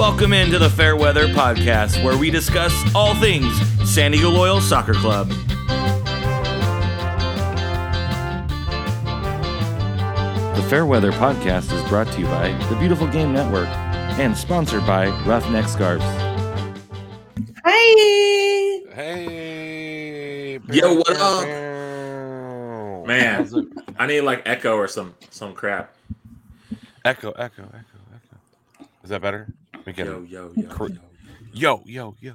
Welcome into the Fairweather Podcast, where we discuss all things San Diego Loyal Soccer Club. The Fairweather Podcast is brought to you by the Beautiful Game Network and sponsored by Roughneck Scarves. Hi. Hey. Yo, what up? Man. Man, I need like echo or some some crap. Echo, echo, echo, echo. Is that better? We can. Yo, yo, yo, Cor- yo. Yo, yo, yo.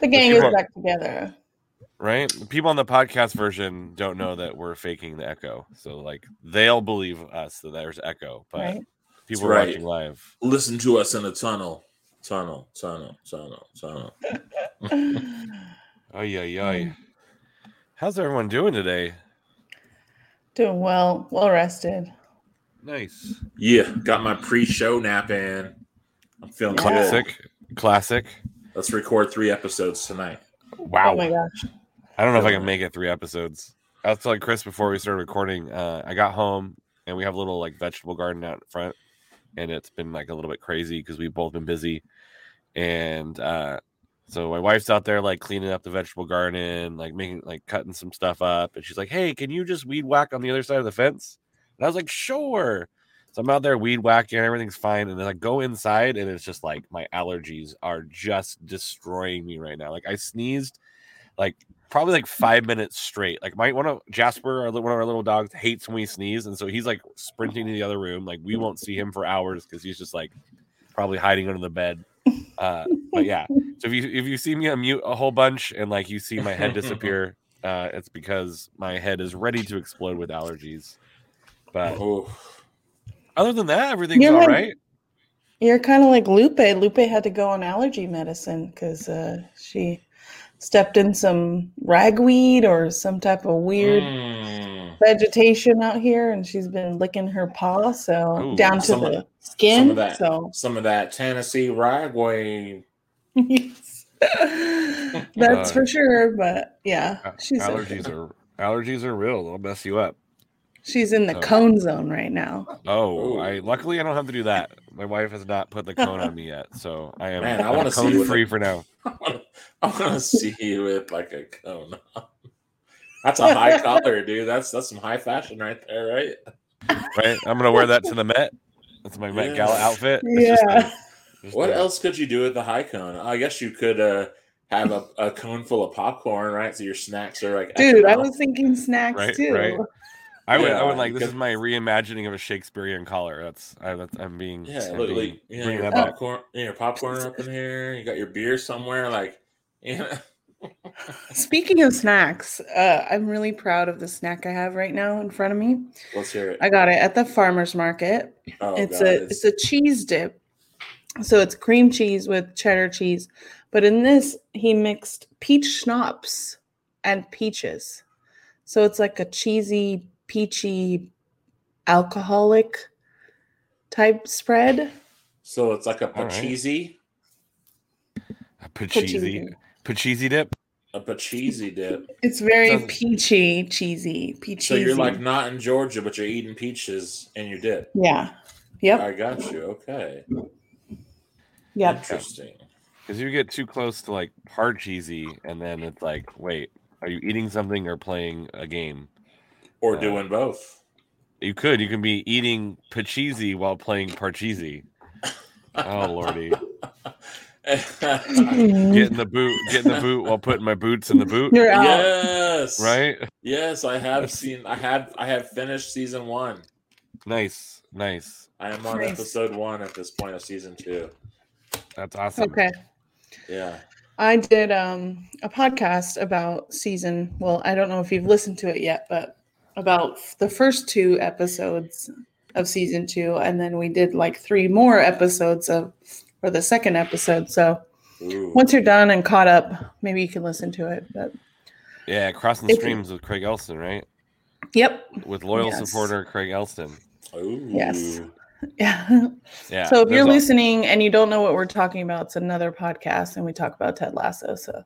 the gang is back together. Right? People on the podcast version don't know that we're faking the echo. So, like, they'll believe us that there's echo, but Right. people That's right. watching live. Listen to us in the tunnel, tunnel, tunnel, tunnel, tunnel. Oh, yeah, yeah. How's everyone doing today? Doing well, well rested. Nice. Yeah, got my pre-show nap in. I'm feeling good. Classic. Classic. Let's record three episodes tonight. Wow. Oh my gosh. I don't know if I can make it three episodes. I was telling Chris before we started recording. Uh, I got home and we have a little like vegetable garden out in front, and it's been like a little bit crazy because we've both been busy. And uh, so my wife's out there like cleaning up the vegetable garden, like making like cutting some stuff up, and she's like, "Hey, can you just weed whack on the other side of the fence?" And I was like, "Sure." So I'm out there weed whacking, everything's fine, and then I go inside, and it's just like my allergies are just destroying me right now. Like I sneezed, like probably like five minutes straight. Like my one of Jasper, our, one of our little dogs, hates when we sneeze, and so he's like sprinting to the other room. Like we won't see him for hours because he's just like probably hiding under the bed. Uh, but yeah, so if you if you see me unmute a whole bunch and like you see my head disappear, uh, it's because my head is ready to explode with allergies. But Oh, other than that, everything's You're all like- right. You're kind of like Lupe. Lupe had to go on allergy medicine because uh, she stepped in some ragweed or some type of weird Mm. vegetation out here, and she's been licking her paw, so Ooh, down to some of- the skin. some of that. So Some of that Tennessee ragweed. yes. that's Uh, for sure. But yeah, she's allergies are allergies are real. They'll mess you up. She's in the Oh. cone zone right now. Oh, I luckily I don't have to do that. My wife has not put the cone on me yet, so I am Man, I wanna see cone free a- for now. I wanna- I want to see you with like a cone. That's a high collar, dude. That's that's some high fashion right there, right? Right, I'm gonna wear that to the Met. That's my Met Gala outfit. It's Yeah. a- just What a- else could you do with the high cone? I guess you could uh, have a, a cone full of popcorn, right? So your snacks are like Dude, I was thinking snacks Right, too. right. I would, I would like. This is my reimagining of a Shakespearean collar. That's, I, that's I'm being, yeah. I'm Look, being- like, yeah, your popcorn, yeah, your popcorn up in here. You got your beer somewhere, like yeah. Speaking of snacks, uh, I'm really proud of the snack I have right now in front of me. Let's hear it. I got it at the farmer's market. Oh, it's God, a it's a cheese dip. So it's cream cheese with cheddar cheese. But in this, he mixed peach schnapps and peaches. So it's like a cheesy, peachy, alcoholic type spread. so it's like a All right. pacheesi, A Pacheesi, Pacheesi dip. a pacheesi dip. It's very Sounds- peachy, cheesy, peachy. So you're like not in Georgia, but you're eating peaches in your dip. yeah. Yep. I got you. Okay, Yep. interesting. Because you get too close to like Parcheesi, and then it's like, wait, are you eating something or playing a game? Or Uh, doing both. You could. You can be eating Pacheesi while playing Parcheesi. Oh lordy, getting the boot, getting the boot while putting my boots in the boot. You're out. yes. Right? Yes, I have seen. I had. I have finished season one. Nice, nice. I am on Nice. episode one at this point of season two. That's awesome. Okay. Yeah. I did um, a podcast about season. Well, I don't know if you've listened to it yet, but about the first two episodes of season two, and then we did like three more episodes of for the second episode. So Ooh. once you're done and caught up, maybe you can listen to it. But Yeah, crossing If- streams with Craig Elston, right? yep, With loyal Yes. supporter Craig Elston. Ooh. Yes. yeah. Yeah. so if there's you're listening and you don't know what we're talking about, it's another podcast, and we talk about Ted Lasso. So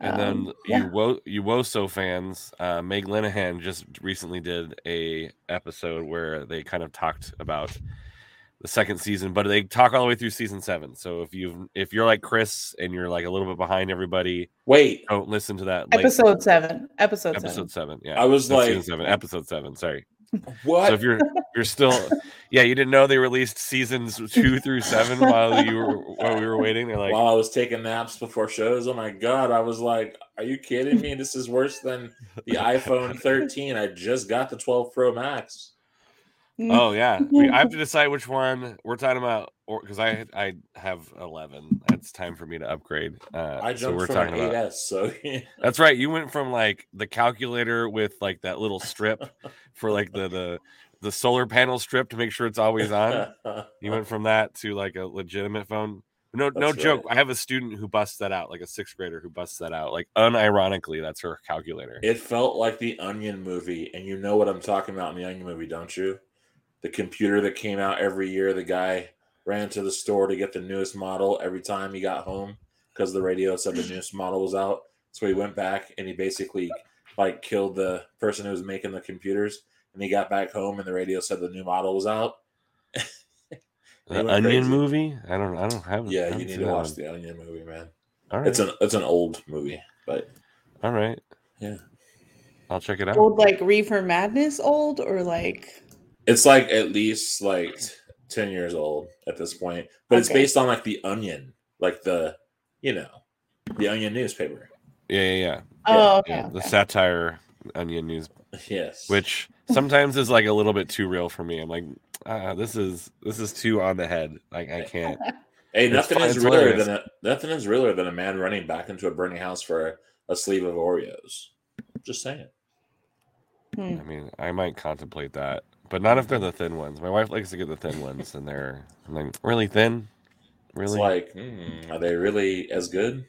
And then Um, yeah. you wo- you Woso fans, uh, Meg Linehan just recently did a episode where they kind of talked about the second season, but they talk all the way through season seven. So if you if you're like Chris and you're like a little bit behind everybody, Wait, don't listen to that. Like, Episode seven. Episode, episode seven. seven. Yeah, I was Not like- season seven, episode seven. Sorry. What? So if you're you're still, yeah, you didn't know they released seasons two through seven while you were while we were waiting. They're like, While I was taking naps before shows, oh my god, I was like, "Are you kidding me? This is worse than the iPhone 13. I just got the 12 Pro Max." Oh yeah, we, I have to decide which one we're talking about, or because I I have eleven. It's time for me to upgrade. Uh, I so jumped we're from talking an about 8S, so That's right. You went from like the calculator with like that little strip for like the the the solar panel strip to make sure it's always on. You went from that to like a legitimate phone. No, no That's joke. I have a student who busts that out, like a sixth grader who busts that out. Like unironically, that's her calculator. It felt like the Onion movie, and you know what I'm talking about in the Onion movie, don't you? The computer that came out every year. The guy ran to the store to get the newest model every time he got home because the radio said the newest model was out. So he went back and he basically like killed the person who was making the computers. And he got back home and the radio said the new model was out. the Onion crazy. movie. I don't. I don't have. I Yeah, haven't you need to watch one. the Onion movie, man. All right. It's an it's an old movie, but All right. Yeah. I'll check it out. Old like Reefer Madness old or like It's like at least like ten years old at this point, but it's based on like the Onion, like the you know the Onion newspaper. Yeah, yeah, yeah. Oh okay. yeah. The satire Onion news Yes, which sometimes is like a little bit too real for me. I'm like, ah, this is this is too on the head. Like I can't. hey, it's nothing fun- is realer hilarious. than a nothing is realer than a man running back into a burning house for a, a sleeve of Oreos. Just saying. Hmm. I mean, I might contemplate that, but not if they're the thin ones. My wife likes to get the thin ones, and they're I'm like really thin. Really, It's like, hmm, are they really as good?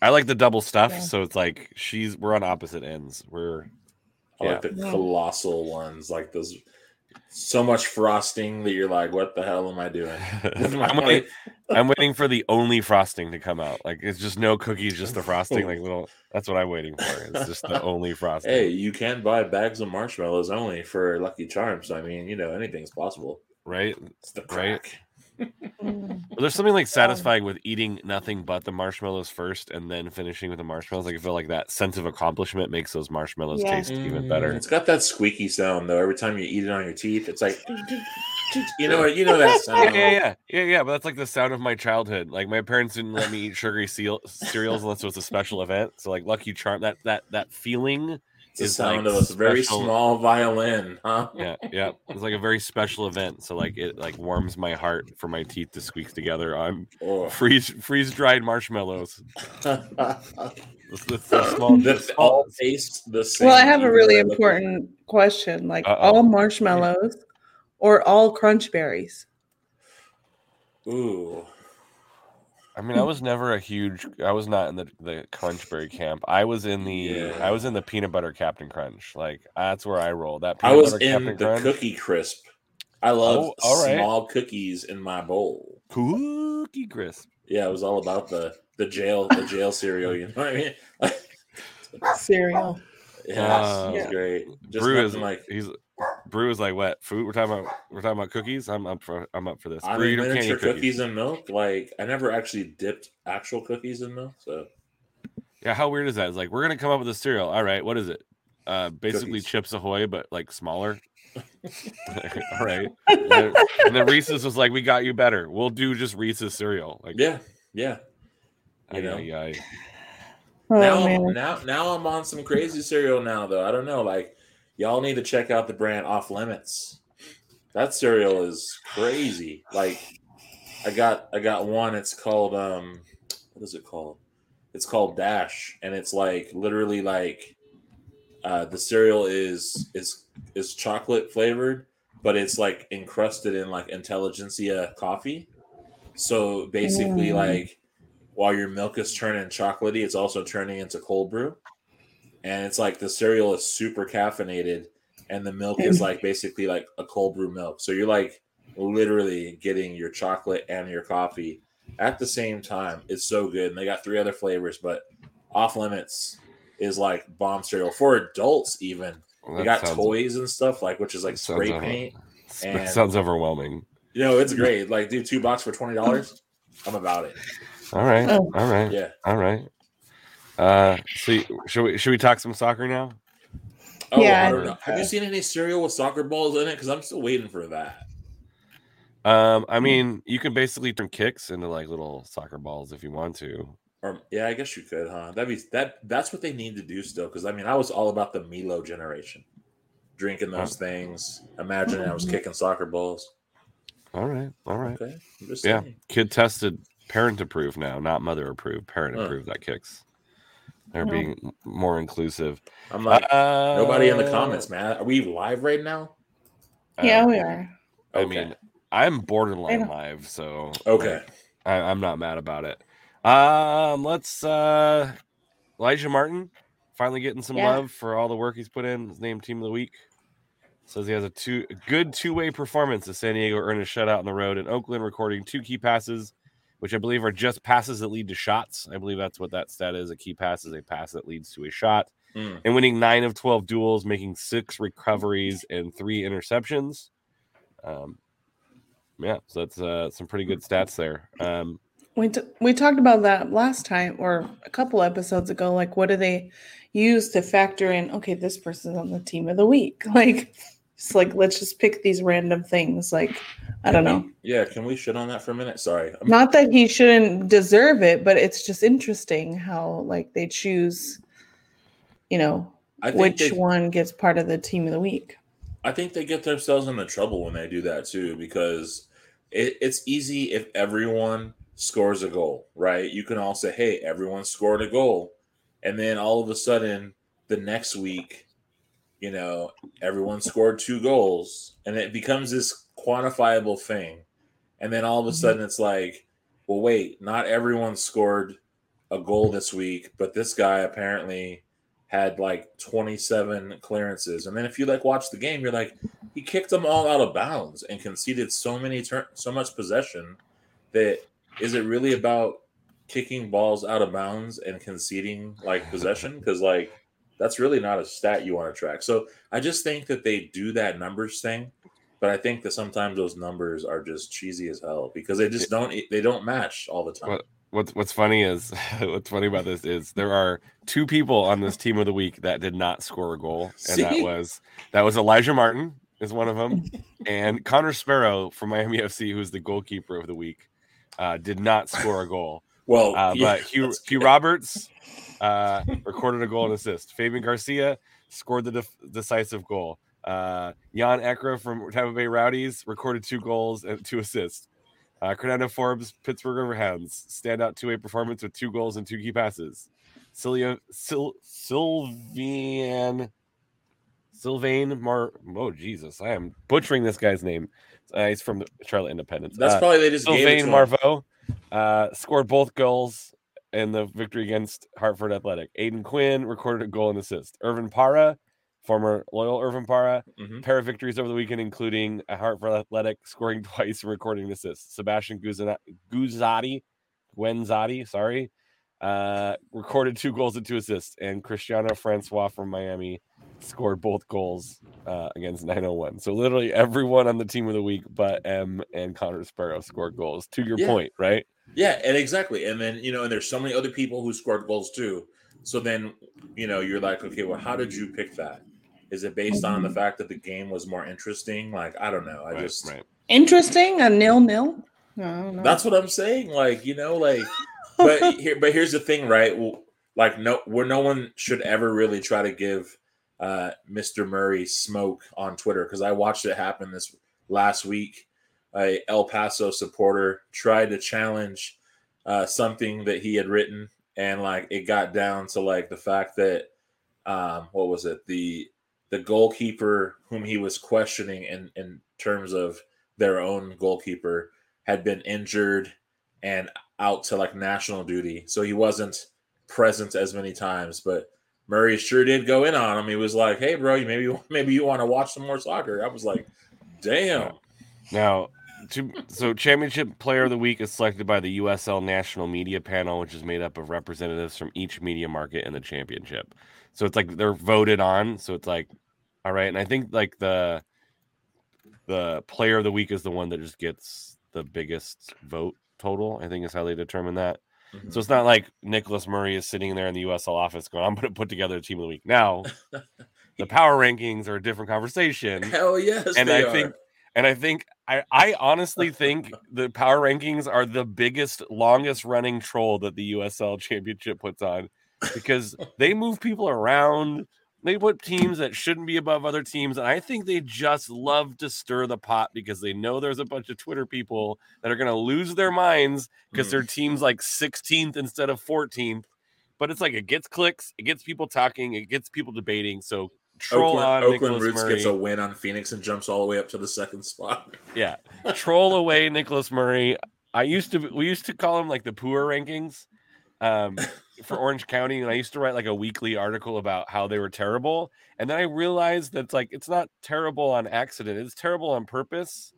I like the double stuff, Yeah. so it's like she's we're on opposite ends. We're I like the Yeah. colossal ones, like those. So much frosting that you're like, what the hell am I doing? I'm, waiting, I'm waiting for the only frosting to come out. Like it's just no cookies, just the frosting. Like little. That's what I'm waiting for. It's just the only frosting. Hey, you can buy bags of marshmallows only for Lucky Charms. I mean, you know, anything's possible. right? It's the Right. crack. Mm. Well, There's something like satisfying with eating nothing but the marshmallows first and then finishing with the marshmallows. Like I feel like that sense of accomplishment makes those marshmallows Yeah. taste even Mm, better. It's got that squeaky sound though. Every time you eat it on your teeth, it's like, you know what? You know that Yeah, sound. yeah, yeah, yeah, yeah. But that's like the sound of my childhood. Like my parents didn't let me eat sugary cereal, cereals unless it was a special event. So like Lucky Charm, that that that feeling. It's the sound like, of a very special- small violin, huh? Yeah, yeah. It's like a very special event. So like it like warms my heart for my teeth to squeak together on Oh. freeze freeze dried marshmallows. that It's, it's so small. all taste the same. Well, I have a really though they important question. Like Uh-oh. all marshmallows or all crunch berries? Ooh, I mean, I was never a huge. I was not in the the Crunchberry camp. I was in the. Yeah. I was in the peanut butter Captain Crunch. Like that's where I roll. That I was butter in Captain the Crunch. Cookie Crisp. I love Oh, all right. small cookies in my bowl. Cookie crisp. Yeah, it was all about the the jail the jail cereal. You know what I mean? Cereal. yeah, Uh, Yeah. great. Just Brew is like he's Brew is like what food? We're talking about. We're talking about cookies. I'm up for. I'm up for this. I Brew, you mean, don't can't miniature eat cookies. and milk. Like I never actually dipped actual cookies in milk. So Yeah, how weird is that? It's like we're gonna come up with a cereal. All right, what is it? Uh, basically Cookies. Chips Ahoy, but like smaller. All right. And then, and then Reese's was like, "We got you better. We'll do just Reese's cereal." Like, yeah, yeah. I you know, know. yeah. Oh, now, man. now, now I'm on some crazy cereal now, though. I don't know. Like, y'all need to check out the brand Off Limits. That cereal is crazy. Like, I got, I got one. It's called, um, what is it called? It's called Dash, and it's like literally like, uh, the cereal is is is chocolate flavored, but it's like encrusted in like intelligentsia coffee. So basically, Mm. like while your milk is turning chocolatey, it's also turning into cold brew. And it's like the cereal is super caffeinated, and the milk is like basically like a cold brew milk. So you're like literally getting your chocolate and your coffee at the same time. It's so good. And they got three other flavors, but off limits is like bomb cereal for adults, even. Well, They got sounds- toys and stuff, like which is like spray over- paint. That and- sounds overwhelming. You know, it's great. Like, do two bucks for twenty dollars. I'm about it. All right, Oh. all right, Yeah. all right. Uh, so y- should we should we talk some soccer now? Oh, Yeah. I don't know. Have you seen any cereal with soccer balls in it? Because I'm still waiting for that. Um, I mean, you can basically turn kicks into like little soccer balls if you want to. Or yeah, I guess you could, huh? That'd be that. That's what they need to do still. Because I mean, I was all about the Milo generation, drinking those things. Imagining I was kicking soccer balls. All right, all right. Okay, just Yeah, kid tested, parent approved now, not mother approved. Parent Huh. approved that kicks. They're Oh. being more inclusive. I'm like Uh, nobody in the comments, man. Are we live right now? Yeah, uh, we are. I Okay. mean, I'm borderline live, so Okay. I, I'm not mad about it. Um, let's uh Elijah Martin finally getting some Yeah. love for all the work he's put in. His name team of the week. Says he has a two a good two-way performance as San Diego earned a shutout on the road in Oakland, recording two key passes, which I believe are just passes that lead to shots. I believe that's what that stat is. A key pass is a pass that leads to a shot. Mm. And winning nine of twelve duels, making six recoveries and three interceptions. Um yeah, so that's uh, some pretty good stats there. Um, We t- we talked about that last time or a couple episodes ago. Like, what do they use to factor in? Okay, this person's on the team of the week. Like, it's like let's just pick these random things. Like, I don't know. Yeah, can we shit on that for a minute? Sorry. I'm- Not that he shouldn't deserve it, but it's just interesting how like they choose. You know which they, one gets part of the team of the week. I think they get themselves into trouble when they do that too, because it, it's easy if everyone scores a goal, right? You can all say, "Hey, everyone scored a goal," and then all of a sudden, the next week, you know, everyone scored two goals, and it becomes this quantifiable thing. And then all of a Mhm. sudden, it's like, well, wait, not everyone scored a goal this week, but this guy apparently had like 27 clearances. And then if you like watch the game, you're like, he kicked them all out of bounds and conceded so many turn so much possession that is it really about kicking balls out of bounds and conceding like possession? Because like that's really not a stat you want to track. So I just think that they do that numbers thing, but I think that sometimes those numbers are just cheesy as hell because they just don't they don't match all the time. What- what's what's funny is what's funny about this is there are two people on this team of the week that did not score a goal, and that was that was Elijah Martin is one of them, and Connor Sparrow from Miami FC, who's the goalkeeper of the week, uh, did not score a goal. Well, Uh, yeah, but Hugh Hugh. Roberts uh, recorded a goal and assist. Fabian Garcia scored the def- decisive goal. Uh, Jan Ekra from Tampa Bay Rowdies recorded two goals and two assists. Uh, Kenardo Forbes, Pittsburgh Riverhounds, standout two-way performance with two goals and two key passes. Cilia, Sil, Sylvian, Sylvain Mar. Oh Jesus, I am butchering this guy's name. Uh, he's from Charlotte Independence. That's Uh, probably they just Sylvain. Marveau uh, scored both goals in the victory against Hartford Athletic. Aiden Quinn recorded a goal and assist. Irvin Parra, former loyal Irvin Parra, Mhm. pair of victories over the weekend, including a Hartford Athletic scoring twice and recording an assist. Sebastian Guzzotti, Guenzotti, sorry, uh, recorded two goals and two assists. And Cristiano Francois from Miami scored both goals uh, against 901. So literally everyone on the team of the week but M and Connor Sparrow scored goals. To your Yeah. point, right? Yeah, and exactly. And then, you know, and there's so many other people who scored goals too. So then, you know, you're like, okay, well, how did you pick that? Is it based on the fact that the game was more interesting? Like, I don't know. I right, just right. Interesting, a nil nil. I don't that's what I'm saying. Like, you know, like but here but here's the thing, right? Well, like no where no one should ever really try to give uh Mr. Murray smoke on Twitter because I watched it happen this last week. A El Paso supporter tried to challenge uh something that he had written and like it got down to like the fact that um what was it? The the goalkeeper whom he was questioning in in terms of their own goalkeeper had been injured and out to like national duty. So he wasn't present as many times, but Murray sure did go in on him. He was like, "Hey, bro, maybe maybe you want to watch some more soccer." I was like, "Damn." Now, to, so championship player of the week is selected by the USL National Media Panel, which is made up of representatives from each media market in the championship. So it's like they're voted on. So it's like, all right, and I think like the the player of the week is the one that just gets the biggest vote total. I think is how they determine that. Mhm. So it's not like Nicholas Murray is sitting there in the USL office going, "I'm going to put together a team of the week." Now, the power rankings are a different conversation, Hell yes, and I are. think, and I think, I, I honestly think the power rankings are the biggest, longest running troll that the USL Championship puts on, because they move people around. They put teams that shouldn't be above other teams, and I think they just love to stir the pot because they know there's a bunch of Twitter people that are going to lose their minds because Mm. their team's like 16th instead of 14th. But it's like it gets clicks, it gets people talking, it gets people debating. So troll Oakland, on Oakland Nicholas Roots Murray. gets a win on Phoenix and jumps all the way up to the second spot. Yeah, troll away Nicholas Murray. I used to we used to call him like the poor rankings um, for Orange County, and I used to write like a weekly article about how they were terrible. And then I realized that it's like it's not terrible on accident; it's terrible on purpose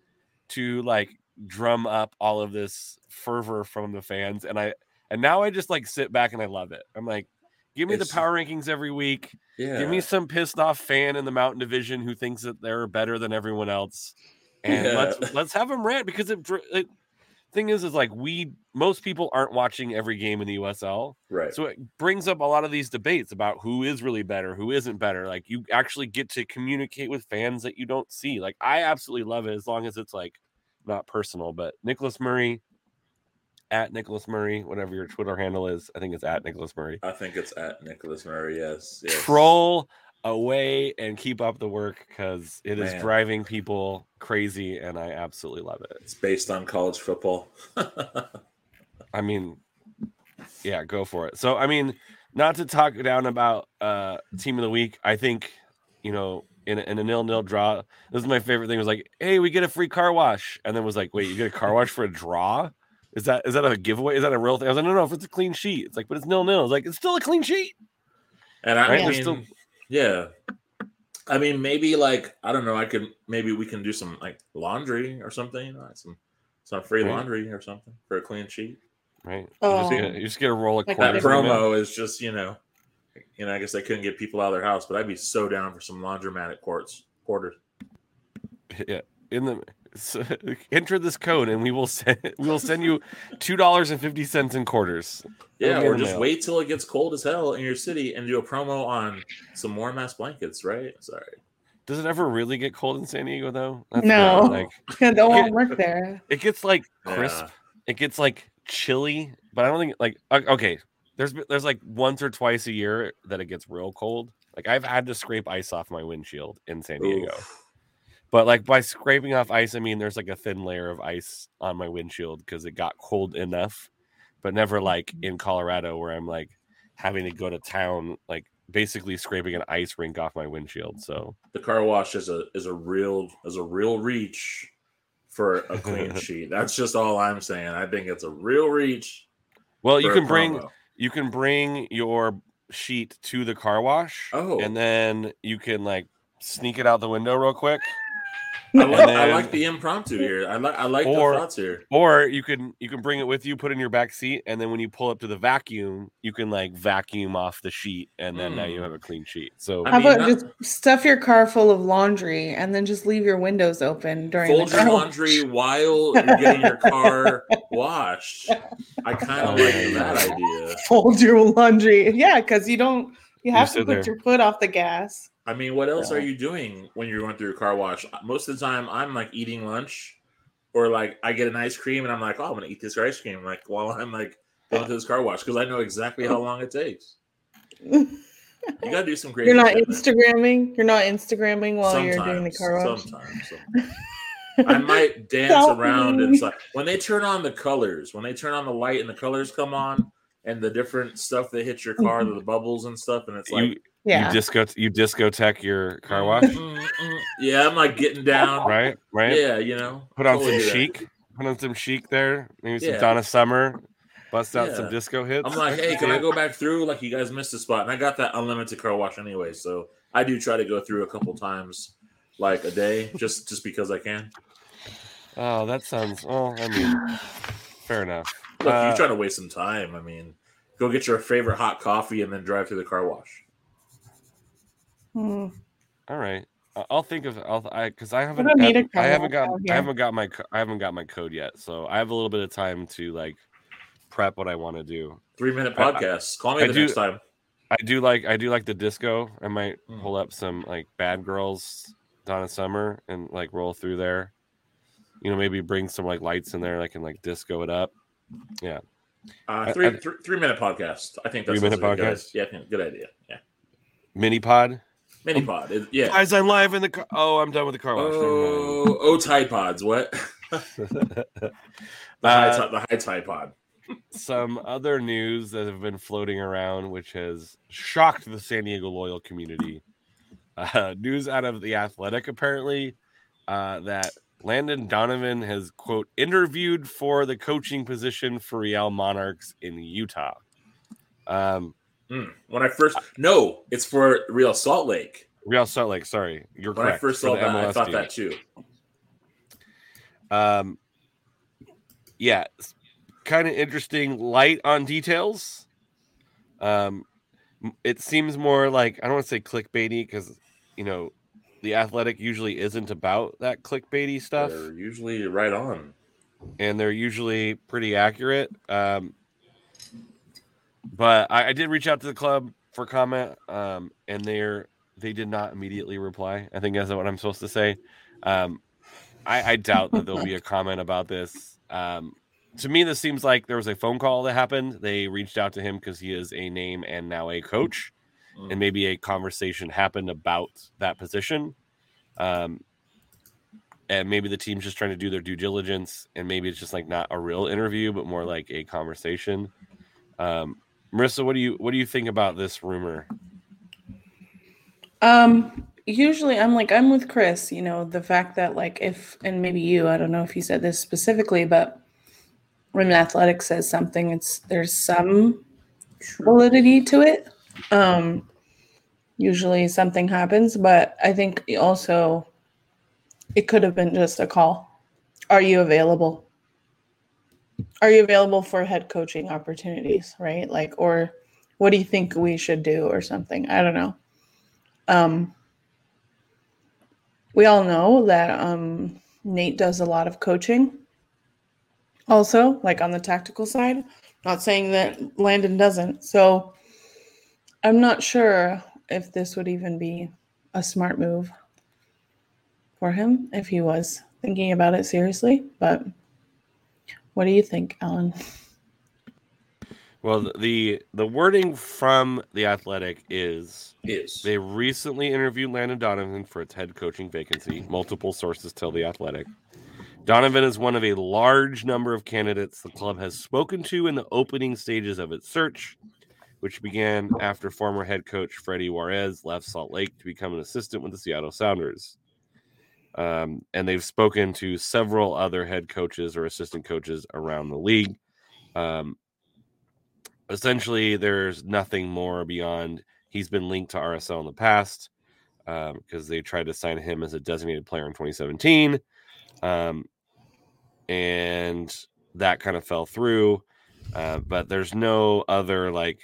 to like drum up all of this fervor from the fans. And I and now I just like sit back and I love it. I'm like, give me It's- the power rankings every week. Yeah. Give me some pissed off fan in the Mountain Division who thinks that they're better than everyone else, and Yeah. let's let's have them rant because it, it. Thing is, is like we most people aren't watching every game in the USL, right. so it brings up a lot of these debates about who is really better, who isn't better. Like you actually get to communicate with fans that you don't see. Like I absolutely love it as long as it's like not personal. But Nicholas Murray, at Nicholas Murray, whatever your Twitter handle is, I think it's at Nicholas Murray I think it's at Nicholas Murray. Yes. yes. troll away and keep up the work because it is Man. driving people crazy and I absolutely love it. It's based on college football. I mean, yeah, go for it. So, I mean, not to talk down about uh team of the week, I think, you know, in a, in a nil nil draw, this is my favorite thing was like, hey, we get a free car wash. And then was like, wait, you get a car wash for a draw? Is that is that a giveaway? Is that a real thing? I was like, no, no, if it's a clean sheet. It's like, but it's nil nil. It's like, it's still a clean sheet. And I Right, mean, still- yeah. I mean, maybe like I don't know. I could maybe we can do some like laundry or something, like some some free Right. laundry or something for a clean sheet. Right. Oh. You, just oh. get, you just get a roll of Like quarters. That promo is just you know, you know. I guess they couldn't get people out of their house, but I'd be so down for some laundromatic quarters. Quarters. yeah in the so, enter this code and we will send we will send you two dollars and fifty cents in quarters Yeah, It'll be in or just mail. wait till it gets cold as hell in your city and do a promo on some warm ass blankets. Right? Sorry. does it ever really get cold in san diego though That's No. not, like Don't work there. it gets like crisp Yeah. it gets like chilly but i don't think like okay there's there's like once or twice a year that it gets real cold like i've had to scrape ice off my windshield in san diego Oof. But like by scraping off ice, I mean there's like a thin layer of ice on my windshield because it got cold enough, but never like Mm-hmm. in Colorado where I'm like having to go to town, like basically scraping an ice rink off my windshield. So the car wash is a is a real is a real reach for a clean sheet. That's just all I'm saying. I think it's a real reach. well, you can bring promo. you can bring your sheet to the car wash, Oh. and then you can like sneak it out the window real quick, I like, I like the impromptu here. I like I like Or- the thoughts here. or you can you can bring it with you, put it in your back seat, and then when you pull up to the vacuum, you can like vacuum off the sheet, and then now you Mm. have a clean sheet. So I How mean, about not- just stuff your car full of laundry and then just leave your windows open during Fold the your laundry while you're getting your car washed. I kind Oh, of like that idea. Fold your laundry. Yeah, because you don't. You have to put there. your foot off the gas. I mean, what else Yeah. are you doing when you're going through a car wash? Most of the time, I'm like eating lunch, or like I get an ice cream, and I'm like, oh, I'm gonna eat this ice cream, like while I'm like going to this car wash because I know exactly how long it takes. You gotta do some crazy. You're not shit, man. Instagramming. You're not Instagramming while you're doing the car wash. Sometimes, sometimes. I might dance Help around me. and stuff. When they turn on the colors, when they turn on the light and the colors come on, and the different stuff that hits your car, the mm-hmm. bubbles and stuff, and it's like, you yeah. you disco you discotheque your car wash, mm, mm. yeah, I'm like getting down, right? Right. Yeah, you know, Put on totally some chic. Put on some chic there. Maybe some Yeah. Donna Summer. Bust out some disco hits. I'm like, hey, can I go back through? Like, you guys missed a spot, and I got that unlimited car wash anyway, so I do try to go through a couple times, like a day, just just because I can. Oh, that sounds. Well, I mean, fair enough. Look, Uh, you're trying to waste some time. I mean, go get your favorite hot coffee and then drive through the car wash. Hmm. all right. I- I'll think of I'll I because I haven't about got, I haven't got I haven't got my I haven't got my code yet, so I have a little bit of time to like prep what I want to do. Three minute I- I- podcast. Call me I the do- next time. I do like I do like the disco. I might Hmm. pull up some like Bad Girls Donna Summer and like roll through there. You know, maybe bring some like lights in there. I can like disco it up. Yeah. Uh, three, I- three, three minute podcast. I think that's Three minute that's a good- podcast? Yeah, good idea. Yeah, Mini pod. Mini pod. It- yeah. Guys, I'm live in the car. Oh, I'm done with the car wash. Oh, oh, Tide Pods. What? the, high Uh, the high Tide Pod. some other news that have been floating around, which has shocked the San Diego loyal community. Uh, news out of the Athletic, apparently, uh, that Landon Donovan has quote interviewed for the coaching position for Real Monarchs in Utah. Um, Mm. When I first, no, it's for Real Salt Lake. Real Salt Lake. Sorry, you're When I first saw that, I thought that too. Um, yeah, kind of interesting. Light on details. Um, it seems more like I don't want to say clickbaity because you know the athletic usually isn't about that clickbaity stuff, They're usually right on. and they're usually pretty accurate. Um, but I, I did reach out to the club for comment, um, and they're they did not immediately reply. I think that's what I'm supposed to say. Um, I, I doubt that there'll be a comment about this. Um, to me, this seems like there was a phone call that happened. They reached out to him because he is a name and now a coach, Mm. and maybe a conversation happened about that position. Um, and maybe the team's just trying to do their due diligence, and maybe it's just like not a real interview, but more like a conversation. Um, Marissa, what do you what do you think about this rumor? Um, usually I'm like I'm with Chris, you know, the fact that like if and maybe you, I don't know if you said this specifically, but when athletic says something, it's there's some validity to it. Um usually something happens, but I think also it could have been just a call. Are you available? Are you available for head coaching opportunities, right? Like or what do you think we should do or something? I don't know. Um, we all know that um, Nate does a lot of coaching. Also, like on the tactical side, not saying that Landon doesn't. So I'm not sure if this would even be a smart move for him if he was thinking about it seriously. But what do you think, Alan? Well, the the wording from the Athletic is Is they recently interviewed Landon Donovan for its head coaching vacancy. Multiple sources tell the Athletic. Donovan is one of a large number of candidates the club has spoken to in the opening stages of its search, which began after former head coach Freddy Juarez left Salt Lake to become an assistant with the Seattle Sounders. Um, and they've spoken to several other head coaches or assistant coaches around the league. Um, essentially, there's nothing more beyond he's been linked to RSL in the past because they tried to sign him as a designated player in 2017. Um, and that kind of fell through. Uh, but there's no other, like,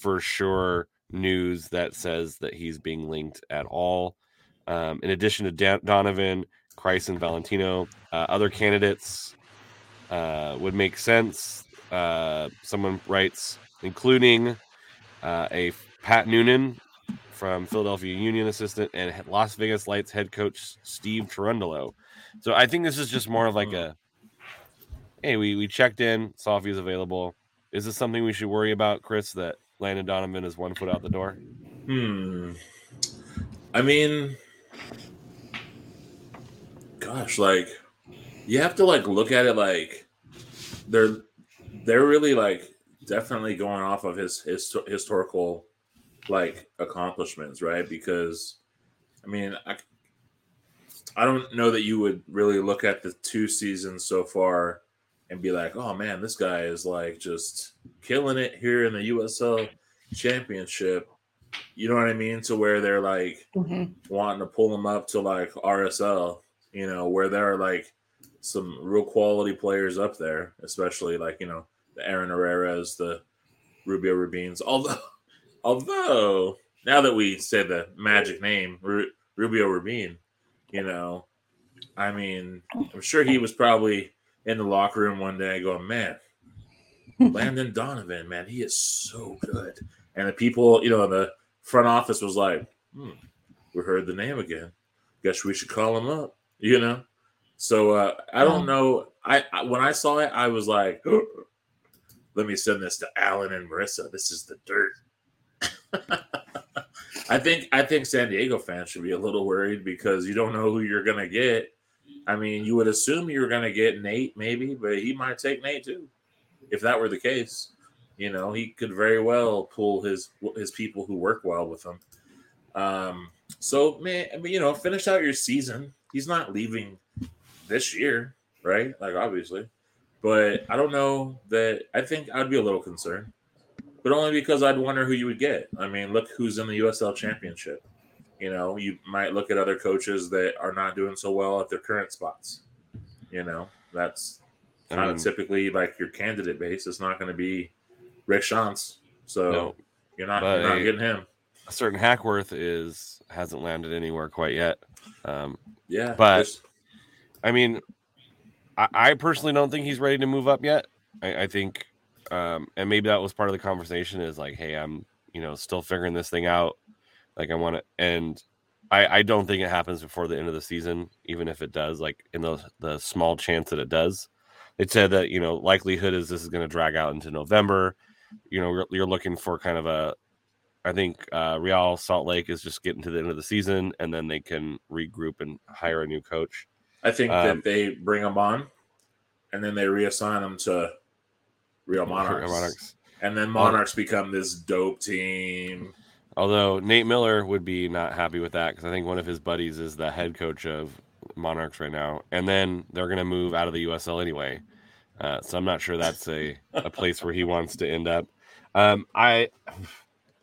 for sure news that says that he's being linked at all. Um, in addition to Dan- Donovan, Kreis, and Valentino, uh, other candidates uh, would make sense. Uh, someone writes, including uh, a Pat Noonan from Philadelphia Union assistant and Las Vegas Lights head coach Steve Cherundolo. So I think this is just more of like a hey, we, we checked in, saw if he was available. Is this something we should worry about, Chris, that Landon Donovan is one foot out the door? Hmm. I mean, gosh, like you have to like look at it like they're they're really like definitely going off of his his historical like accomplishments, right? Because I mean, I I don't know that you would really look at the two seasons so far and be like, oh man, this guy is like just killing it here in the USL championship. You know what I mean? To where they're like Mhm. wanting to pull them up to like RSL, you know, where there are like some real quality players up there, especially like, you know, the Aaron Herrera's, the Rubio Rubins. Although, although now that we say the magic name, Ru- Rubio Rubin. You know, I mean, I'm sure he was probably in the locker room one day going, "Man, Landon Donovan, man, he is so good." And the people, you know, the front office was like, hmm, "We heard the name again. Guess we should call him up." You know. So uh, I don't know. I, I when I saw it, I was like, "Let me send this to Alan and Marissa. This is the dirt." I think I think San Diego fans should be a little worried because you don't know who you're gonna get. I mean, you would assume you were gonna get Nate, maybe, but he might take Nate too. If that were the case, you know, he could very well pull his his people who work well with him. Um, so man, I mean, you know, finish out your season. He's not leaving this year, right? Like obviously, but I don't know that. I think I'd be a little concerned, but only because I'd wonder who you would get. I mean, look who's in the USL Championship. You know, you might look at other coaches that are not doing so well at their current spots. You know, that's kind of typically like your candidate base. It's not going to be Rick Schantz, so No. you're not you're not hey, getting him. a certain Hackworth is hasn't landed anywhere quite yet. Um, Yeah, But- I mean, I, I personally don't think he's ready to move up yet. I, I think, um, and maybe that was part of the conversation is like, hey, I'm, you know, still figuring this thing out. Like, I want to, and I, I don't think it happens before the end of the season, even if it does. Like, in the the small chance that it does, it said that you know likelihood is this is going to drag out into November. You know, you're, you're looking for kind of a. I think uh, Real Salt Lake is just getting to the end of the season, and then they can regroup and hire a new coach. I think um, that they bring him on, and then they reassign him to Real Monarchs, Monarchs. and then Monarchs become this dope team. Although Nate Miller would be not happy with that because I think one of his buddies is the head coach of Monarchs right now, and then they're going to move out of the USL anyway. Uh, so I'm not sure that's a, a place where he wants to end up. Um, I,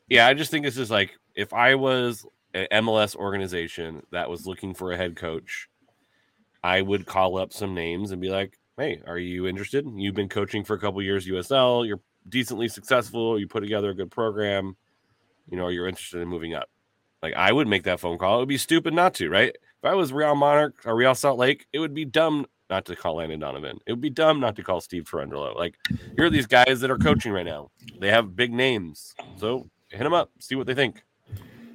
yeah, I just think this is like if I was an MLS organization that was looking for a head coach, I would call up some names and be like, "Hey, are you interested? You've been coaching for a couple years USL. You're decently successful. You put together a good program. You know, you're interested in moving up." Like I would make that phone call. It would be stupid not to, right? If I was Real Monarch or Real Salt Lake, it would be dumb not to call Landon Donovan. It would be dumb not to call Steve Cherundolo. Like here are these guys that are coaching right now. They have big names, so hit them up, see what they think.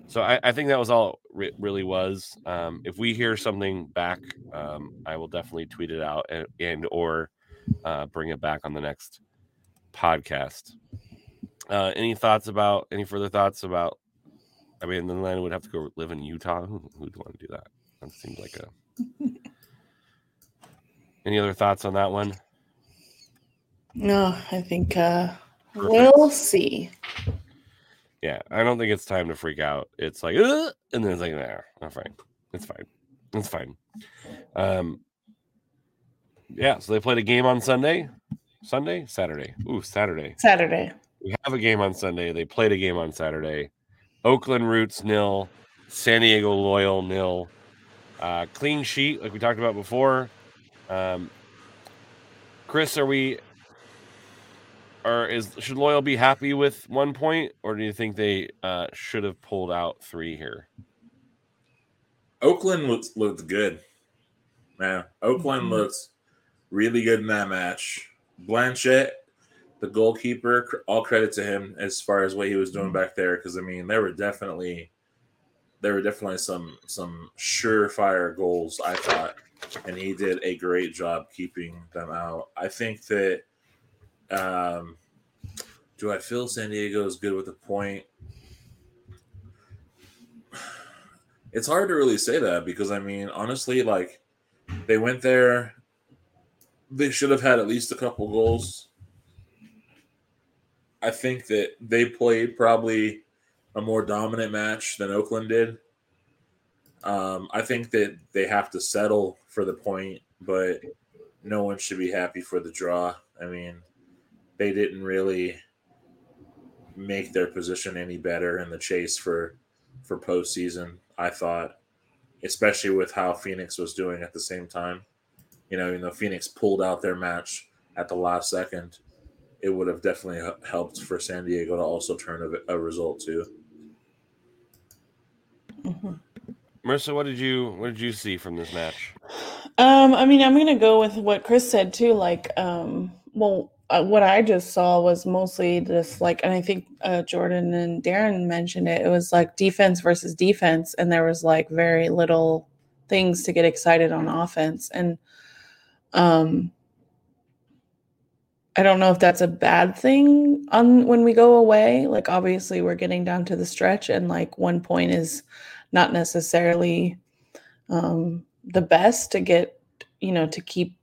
So I, I think that was all it really was. Um, if we hear something back, um, I will definitely tweet it out and, and or uh, bring it back on the next podcast. Uh, any thoughts about any further thoughts about? I mean, then Landon would have to go live in Utah. Who would want to do that? That seems like a. any other thoughts on that one? No, I think uh, Perfect. we'll see. Yeah, I don't think it's time to freak out. It's like, "Ugh," and then it's like, nah, I'm fine. It's fine. It's fine. Um, yeah. So they played a game on Sunday, Sunday, Saturday. Ooh, Saturday. Saturday. We have a game on Sunday. They played a game on Saturday. Oakland Roots nil, San Diego Loyal nil. Uh, clean sheet, like we talked about before. Um, Chris, are we? Or is should Loyal be happy with one point, or do you think they uh, should have pulled out three here? Oakland looks looked good, man. Oakland Mhm. looks really good in that match. Blanchette, the goalkeeper, all credit to him as far as what he was doing back there. Because I mean, there were definitely there were definitely some some surefire goals. I thought, and he did a great job keeping them out. I think that. Um, do I feel San Diego is good with the point? It's hard to really say that because I mean, honestly, like they went there, they should have had at least a couple goals. I think that they played probably a more dominant match than Oakland did. Um, I think that they have to settle for the point, but no one should be happy for the draw. I mean, they didn't really make their position any better in the chase for for postseason. I thought, especially with how Phoenix was doing at the same time. You know, even though Phoenix pulled out their match at the last second, it would have definitely helped for San Diego to also turn a, a result too. Mhm. Marissa, what did you what did you see from this match? Um, I mean, I'm gonna go with what Chris said too. Like, um, well, uh, what I just saw was mostly just like, and I think uh, Jordan and Darren mentioned it. It was like defense versus defense, and there was like very little things to get excited on offense. And um, I don't know if that's a bad thing on when we go away. Like, obviously, we're getting down to the stretch, and like one point is not necessarily um, the best to get, you know, to keep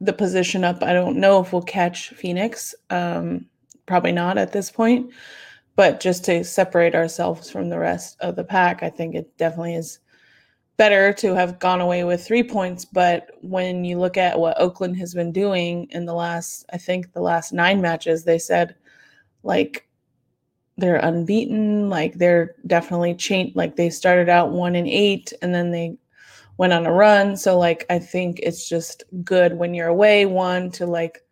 the position up. I don't know if we'll catch Phoenix. Um, probably not at this point. But just to separate ourselves from the rest of the pack, I think it definitely is better to have gone away with three points. But when you look at what Oakland has been doing in the last, I think the last nine matches, they said like they're unbeaten. Like they're definitely changed. Like they started out one and eight, and then they went on a run. So like I think it's just good when you're away one to like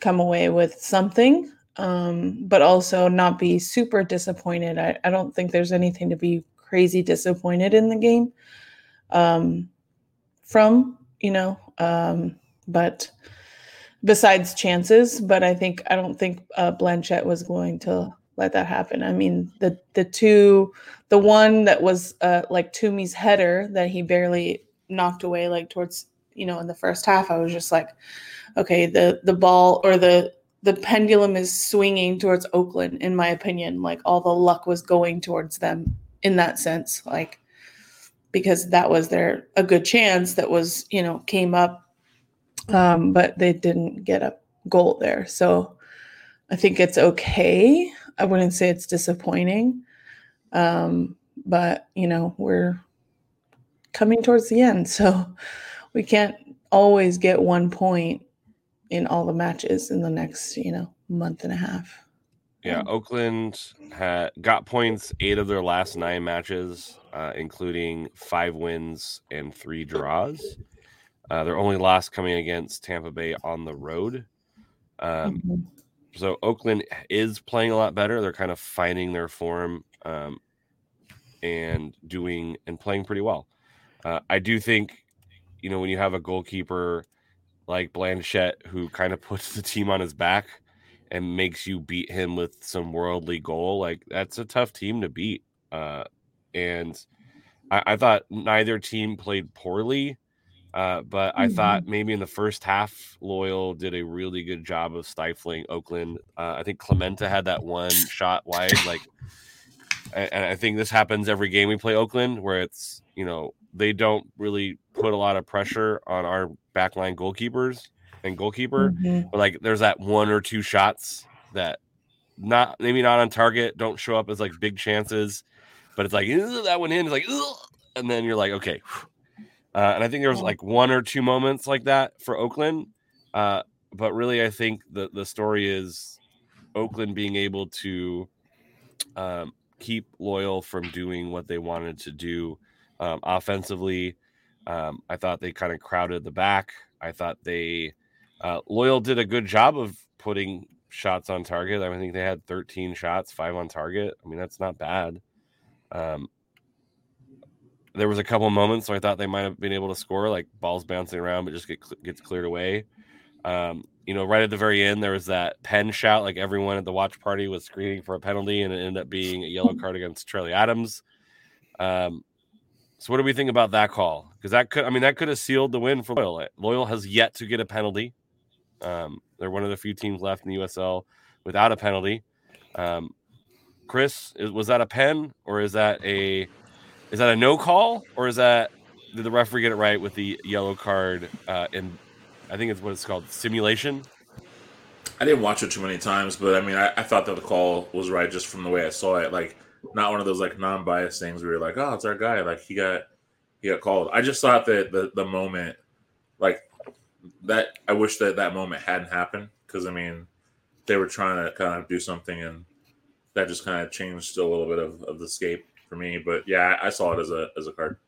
come away with something. Um, but also not be super disappointed. I, I don't think there's anything to be crazy disappointed in the game um, from, you know, um, but besides chances, but I think I don't think uh, Blanchette was going to let that happen. I mean, the the two, the one that was uh, like Tumi's header that he barely knocked away, like towards you know in the first half. I was just like, okay, the the ball or the the pendulum is swinging towards Oakland, in my opinion. Like all the luck was going towards them in that sense, like because that was their a good chance that was you know came up, um, but they didn't get a goal there. So I think it's okay. I wouldn't say it's disappointing. Um, but you know, we're coming towards the end, so we can't always get one point in all the matches in the next, you know, month and a half. Yeah, Oakland had got points eight of their last nine matches, uh, including five wins and three draws. Uh, their only loss coming against Tampa Bay on the road. Um, Mhm. So Oakland is playing a lot better. They're kind of finding their form um, and doing and playing pretty well. Uh, I do think, you know, when you have a goalkeeper like Blanchette who kind of puts the team on his back and makes you beat him with some worldly goal, like that's a tough team to beat. Uh, and I, I thought neither team played poorly. Uh, but I thought maybe in the first half, Loyal did a really good job of stifling Oakland. Uh, I think Clementa had that one shot wide, like, and I think this happens every game we play Oakland, where it's you know they don't really put a lot of pressure on our backline goalkeepers and goalkeeper, Mhm. but like there's that one or two shots that not maybe not on target, don't show up as like big chances, but it's like that one in is like, and then you're like, okay. Uh, and I think there was like one or two moments like that for Oakland. Uh, but really, I think the, the story is Oakland being able to um, keep Loyal from doing what they wanted to do um, offensively. Um, I thought they kind of crowded the back. I thought they uh, Loyal did a good job of putting shots on target. I, mean, I think they had 13 shots, five on target. I mean, that's not bad. Um, there was a couple moments where I thought they might have been able to score, like balls bouncing around, but just get gets cleared away. Um, you know, right at the very end, there was that pen shout, like everyone at the watch party was screaming for a penalty, and it ended up being a yellow card against Charlie Adams. Um, so, what do we think about that call? Because that could, I mean, that could have sealed the win for Loyal. Loyal has yet to get a penalty. Um, they're one of the few teams left in the USL without a penalty. Um, Chris, was that a pen or is that a is that a no call or is that did the referee get it right with the yellow card? Uh, in I think it's what it's called simulation. I didn't watch it too many times, but I mean, I, I thought that the call was right just from the way I saw it. Like, not one of those like non-biased things where you're like, "Oh, it's our guy." Like he got he got called. I just thought that the the moment, like that, I wish that that moment hadn't happened because I mean, they were trying to kind of do something, and that just kind of changed a little bit of, of the scape for me. But yeah, I, I saw it as a as a card.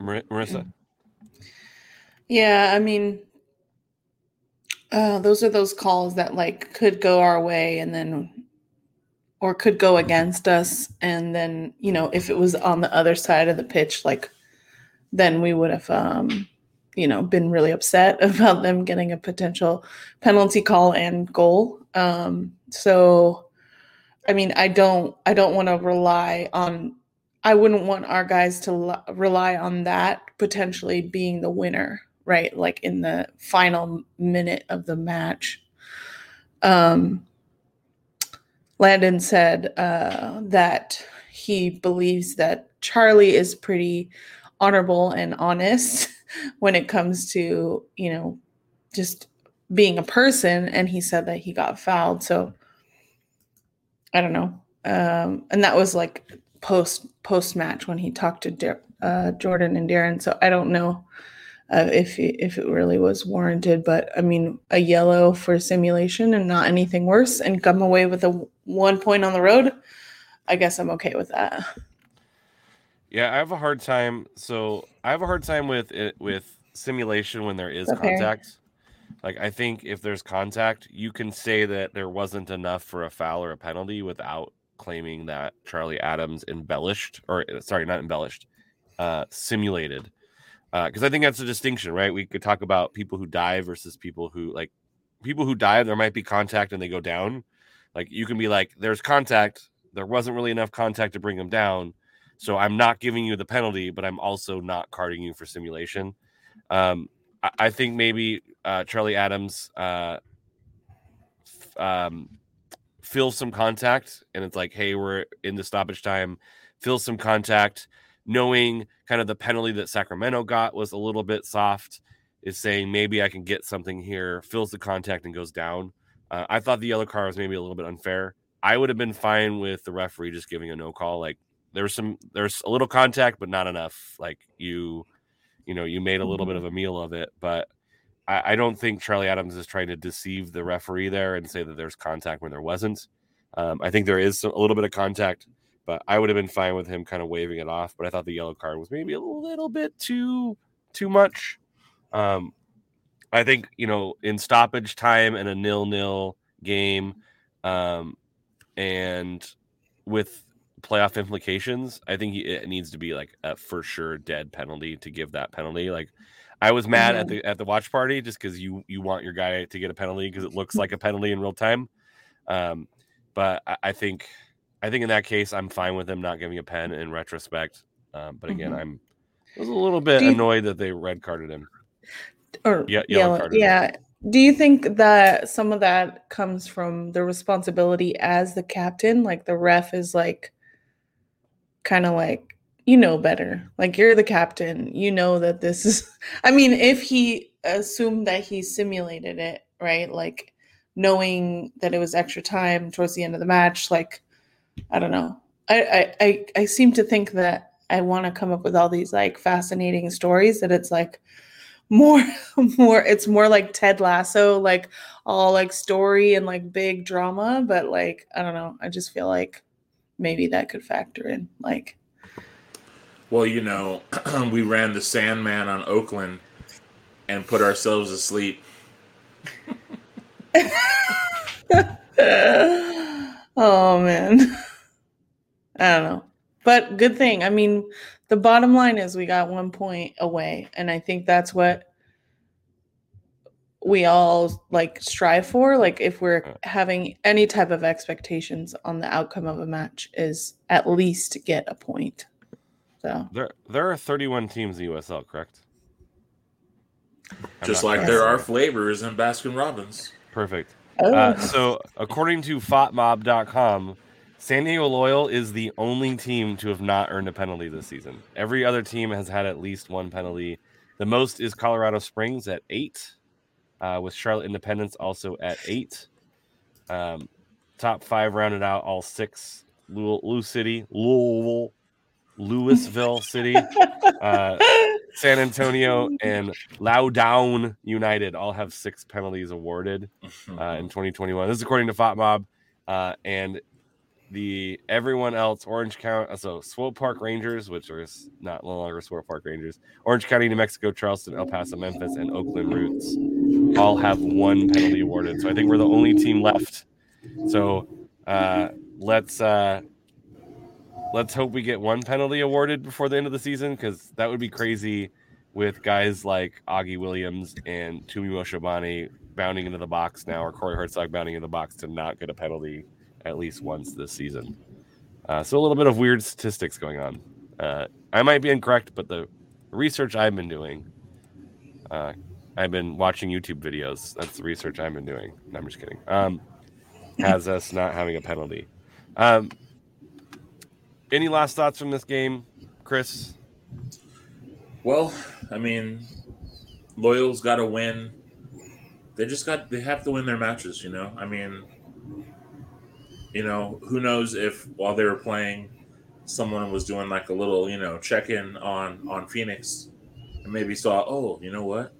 Mar- Marissa, Yeah, I mean, uh, those are those calls that like could go our way, and then or could go against us. And then, you know, if it was on the other side of the pitch, like then we would have, um, you know, been really upset about them getting a potential penalty call and goal. Um, so, I mean, I don't, I don't want to rely on. I wouldn't want our guys to l- rely on that potentially being the winner, right? Like in the final minute of the match. Um, Landon said uh, that he believes that Charlie is pretty honorable and honest when it comes to, you know, just being a person. And he said that he got fouled. So I don't know. Um, and that was like post post match when he talked to Dar- uh, Jordan and Darren. So I don't know uh, if it, if it really was warranted. But I mean, a yellow for simulation and not anything worse, and come away with a one point on the road. I guess I'm okay with that. Yeah, I have a hard time. So I have a hard time with it with simulation when there is Okay. contact. Like I think if there's contact, you can say that there wasn't enough for a foul or a penalty without claiming that Charlie Adams embellished or uh, sorry, not embellished, uh, simulated. Because I think that's a distinction, right? We could talk about people who dive versus people who like people who dive. There might be contact and they go down. Like you can be like, there's contact. There wasn't really enough contact to bring them down. So I'm not giving you the penalty, but I'm also not carding you for simulation. Um, I, think maybe uh, Charlie Adams uh, f- um, feels some contact, and it's like, hey, we're in the stoppage time. Feels some contact, knowing kind of the penalty that Sacramento got was a little bit soft. Is saying maybe I can get something here. Feels the contact and goes down. Uh, I thought the yellow card was maybe a little bit unfair. I would have been fine with the referee just giving a no call. Like there's some there's a little contact, but not enough. Like you, you know, you made a little bit of a meal of it, but I, I don't think Charlie Adams is trying to deceive the referee there and say that there's contact when there wasn't. Um, I think there is some, a little bit of contact, but I would have been fine with him kind of waving it off. But I thought the yellow card was maybe a little bit too too much. Um, I think you know in stoppage time and a nil nil game, um, and with playoff implications, I think he, it needs to be like a for sure dead penalty to give that penalty. Like I was mad at Mhm. the at the watch party just because you you want your guy to get a penalty because it looks like a penalty in real time. Um, but I, I think I think in that case I'm fine with him not giving a pen in retrospect. Um, but again, Mhm. I'm I was a little bit you- annoyed that they red carded him. or Yeah, yellow yellow, card. yeah. Do you think that some of that comes from the responsibility as the captain? Like the ref is like kind of like you know better. Like you're the captain. You know that this is I mean, if he assumed that he simulated it, right? Like knowing that it was extra time towards the end of the match, like I don't know. I I I, I seem to think that I want to come up with all these like fascinating stories that it's like more more it's more like Ted Lasso, like all like story and like big drama, but like I don't know. I just feel like maybe that could factor in. Like Well, you know, we ran the Sandman on Oakland and put ourselves asleep. oh man. I don't know. But good thing. I mean, the bottom line is we got one point away. And I think that's what we all like strive for. Like if we're having any type of expectations on the outcome of a match is at least to get a point. So There there are 31 teams in the USL, correct? I'm Just like there are flavors in Baskin Robbins. perfect. oh, Uh, so, according to FOTMob.com, San Diego Loyal is the only team to have not earned a penalty this season. Every other team has had at least one penalty. The most is Colorado Springs at eight, uh, with Charlotte Independence also at eight. Um, top five rounded out all six. Louis City, Louisville, Louisville City, uh, San Antonio, and Loudoun United all have six penalties awarded uh, in 2021. This is according to FOTMob. Uh, and the everyone else, Orange County, so Swope Park Rangers, which are s- not no longer Swope Park Rangers, Orange County, New Mexico, Charleston, El Paso, Memphis, and Oakland Roots all have one penalty awarded. So I think we're the only team left. So uh, let's uh let's hope we get one penalty awarded before the end of the season because that would be crazy with guys like Augie Williams and Tumi Moshobane bounding into the box now, or Corey Hertzog bounding into the box to not get a penalty at least once this season. Uh, so a little bit of weird statistics going on. Uh, I might be incorrect, but the research I've been doing, uh, I've been watching YouTube videos. That's the research I've been doing. No, I'm just kidding. Um, has us not having a penalty. Um, any last thoughts from this game, Chris? Well, I mean, Loyal's got to win. They just got they have to win their matches, you know. I mean, you know, who knows if while they were playing, someone was doing like a little, you know, check in on on Phoenix, and maybe saw, oh, you know what,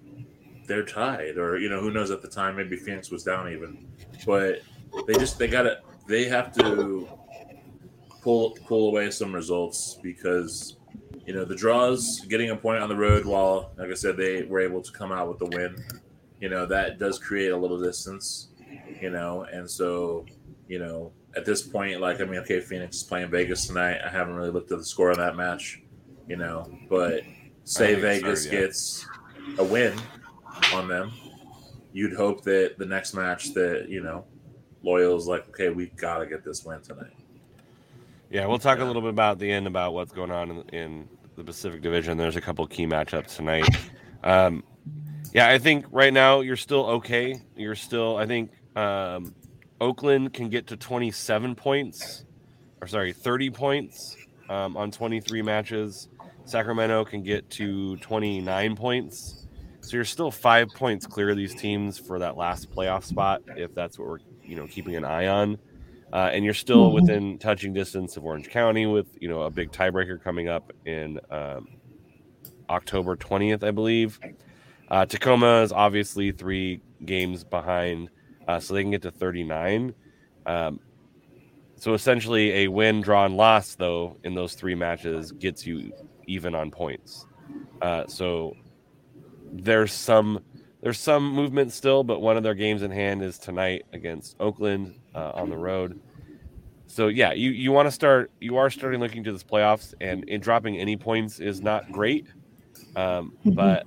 they're tied, or you know, who knows at the time, maybe Phoenix was down even, but they just they got to they have to pull pull away some results because you know the draws getting a point on the road while like i said they were able to come out with the win you know that does create a little distance you know. And so you know at this point like i mean okay phoenix is playing vegas tonight. I haven't really looked at the score of that match you know. But say vegas yet. gets a win on them you'd hope that the next match that you know loyal's like okay we gotta get this win tonight Yeah, we'll talk a little bit about the end about what's going on in, in the Pacific Division. There's a couple key matchups tonight. Um, yeah, I think right now you're still okay. You're still, I think um, Oakland can get to 27 points, or sorry, 30 points um, on 23 matches. Sacramento can get to 29 points. So you're still five points clear of these teams for that last playoff spot, if that's what we're you know keeping an eye on. Uh, and you're still Mhm. within touching distance of Orange County with you know a big tiebreaker coming up in um, October 20th, I believe. Uh, Tacoma is obviously three games behind, uh, so they can get to 39. Um, so essentially, a win, draw, and loss though in those three matches gets you even on points. Uh, so there's some there's some movement still, but one of their games in hand is tonight against Oakland uh, on the road. So yeah, you, you want to start. You are starting looking to this playoffs, and in dropping any points is not great. Um, but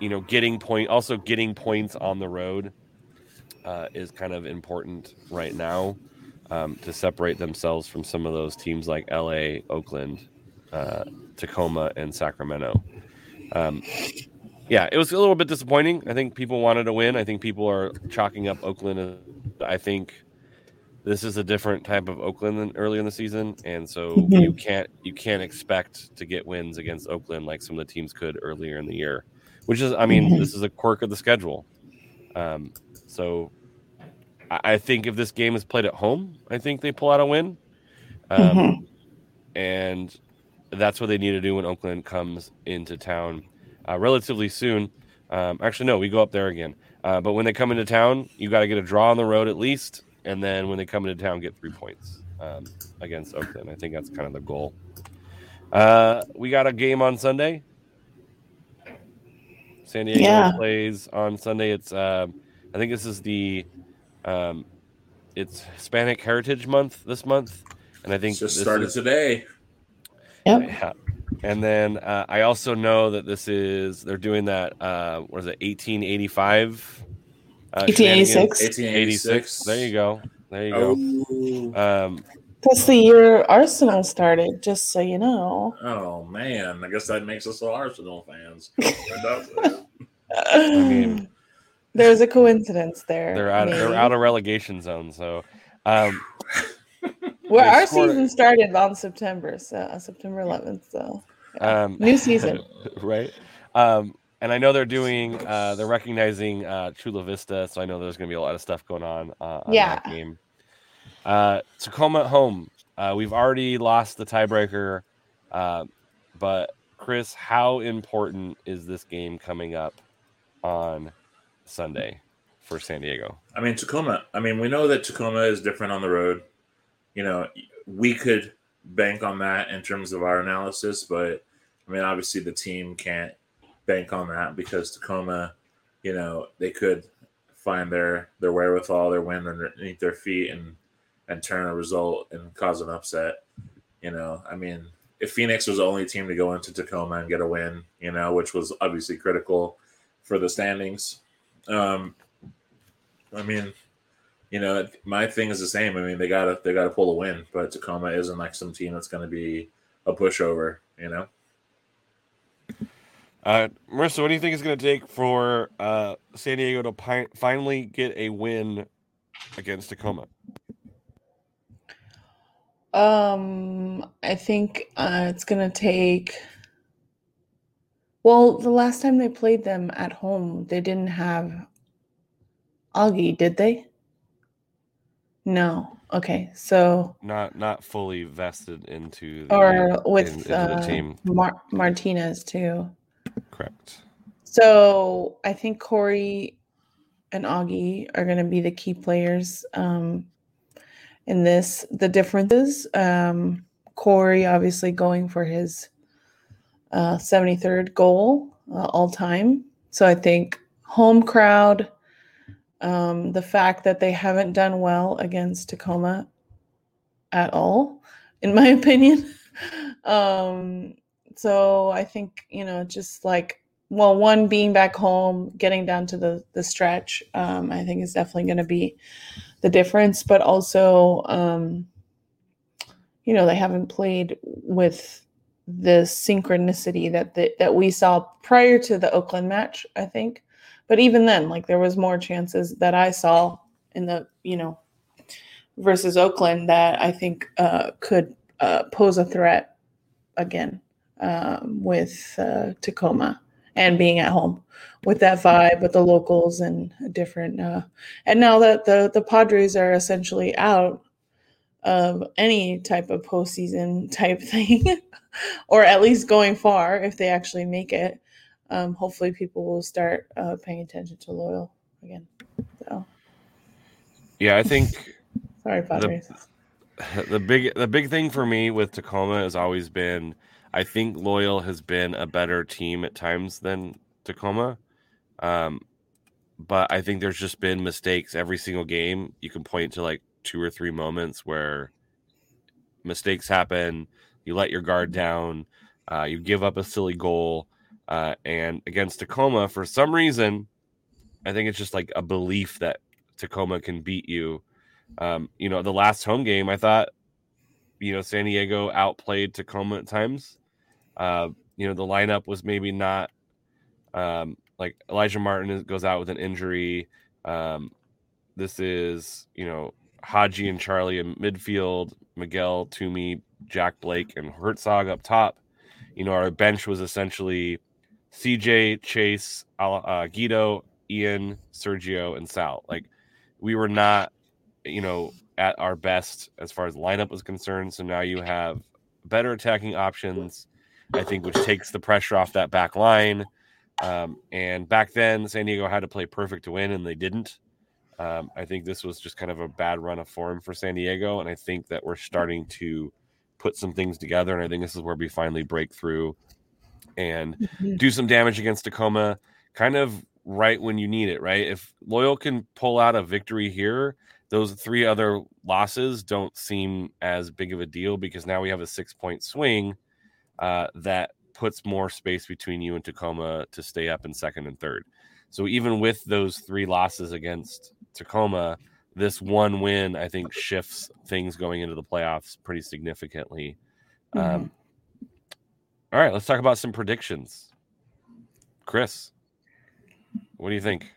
you know, getting point also getting points on the road uh, is kind of important right now um, to separate themselves from some of those teams like LA, Oakland, uh, Tacoma, and Sacramento. Um, yeah, it was a little bit disappointing. I think people wanted to win. I think people are chalking up Oakland. I think this is a different type of Oakland than early in the season, and so you can't you can't expect to get wins against Oakland like some of the teams could earlier in the year. Which is, I mean, this is a quirk of the schedule. Um, so I, I think if this game is played at home, I think they pull out a win. Um, Mhm. and that's what they need to do when Oakland comes into town uh, relatively soon. Um, actually, no, we go up there again. Uh, but when they come into town, you got to get a draw on the road at least, and then when they come into town, get three points um, against Oakland. I think that's kind of the goal. Uh, we got a game on Sunday. San Diego Yeah. plays on Sunday. It's um, I think this is the um, it's Hispanic Heritage Month this month, and I think It's just this started is- today Yep. yeah. And then uh, I also know that this is they're doing that. Uh, what is it? Eighteen eighty five. Uh, 1886. 1886 There you go. There you go. oh, Um, That's the year Arsenal started, just so you know. oh man i guess that makes us all arsenal fans mean- There's a coincidence there. they're out. They're out of relegation zone. So, um, Well, our scored- season started on September, so uh, September 11th. So um, new season. right? Um, and I know they're doing, uh, they're recognizing uh, Chula Vista, so I know there's going to be a lot of stuff going on uh, on Yeah. that game. Uh, Tacoma at home. Uh, we've already lost the tiebreaker, uh, but Chris, how important is this game coming up on Sunday for San Diego? I mean, Tacoma. I mean, we know that Tacoma is different on the road. You know, we could bank on that in terms of our analysis, but I mean, obviously the team can't bank on that because Tacoma, you know, they could find their their wherewithal, their wind underneath their feet, and and turn a result and cause an upset. You know, I mean, if Phoenix was the only team to go into Tacoma and get a win, you know, which was obviously critical for the standings. Um, I mean, you know, my thing is the same. I mean, they gotta they gotta pull a win, but Tacoma isn't like some team that's going to be a pushover. You know. Uh, Marissa, what do you think is going to take for uh, San Diego to pi- finally get a win against Tacoma? Um, I think uh, it's gonna take. Well, the last time they played them at home, they didn't have Augie, did they? No. Okay, so Not not fully vested into the, or in- with into the uh, team. Mar- Martinez too. Correct. So I think Corey and Augie are going to be the key players um, in this. The differences um, Corey obviously going for his uh, 73rd goal uh, all time. So I think home crowd, um, the fact that they haven't done well against Tacoma at all, in my opinion. um, so I think, you know, just like well, one being back home, getting down to the the stretch, um, I think is definitely going to be the difference. But also, um, you know, they haven't played with the synchronicity that the, that we saw prior to the Oakland match. I think, but even then, like there was more chances that I saw in the you know versus Oakland that I think uh, could uh, pose a threat again um, with uh, Tacoma and being at home with that vibe with the locals and a different uh and now that the the Padres are essentially out of any type of postseason type thing or at least going far if they actually make it um hopefully people will start uh paying attention to loyal again so Yeah, I think sorry Padres the big the big thing for me with Tacoma has always been I think Loyal has been a better team at times than Tacoma. Um, but I think there's just been mistakes every single game. You can point to like two or three moments where mistakes happen. You let your guard down. Uh, you give up a silly goal. Uh, and against Tacoma, for some reason, I think it's just like a belief that Tacoma can beat you. Um, you know, the last home game, I thought, you know, San Diego outplayed Tacoma at times. Uh, you know, the lineup was maybe not um, like Elijah Martin goes out with an injury. Um, this is, you know, Haji and Charlie in midfield, Miguel, Tumi, Jack Blake, and Hertzog up top. You know, our bench was essentially CJ, Chase, uh, Guido, Ian, Sergio, and Sal. Like, we were not, you know, at our best as far as lineup was concerned. So now you have better attacking options, I think, which takes the pressure off that back line. Um, and back then, San Diego had to play perfect to win, and they didn't. Um, I think this was just kind of a bad run of form for San Diego, and I think that we're starting to put some things together. And I think this is where we finally break through and Mhm. do some damage against Tacoma, kind of right when you need it. Right? If Loyal can pull out a victory here, those three other losses don't seem as big of a deal because now we have a six point swing uh, that puts more space between you and Tacoma to stay up in second and third. So even with those three losses against Tacoma, this one win I think shifts things going into the playoffs pretty significantly. Um, all right, let's talk about some predictions. Chris, what do you think?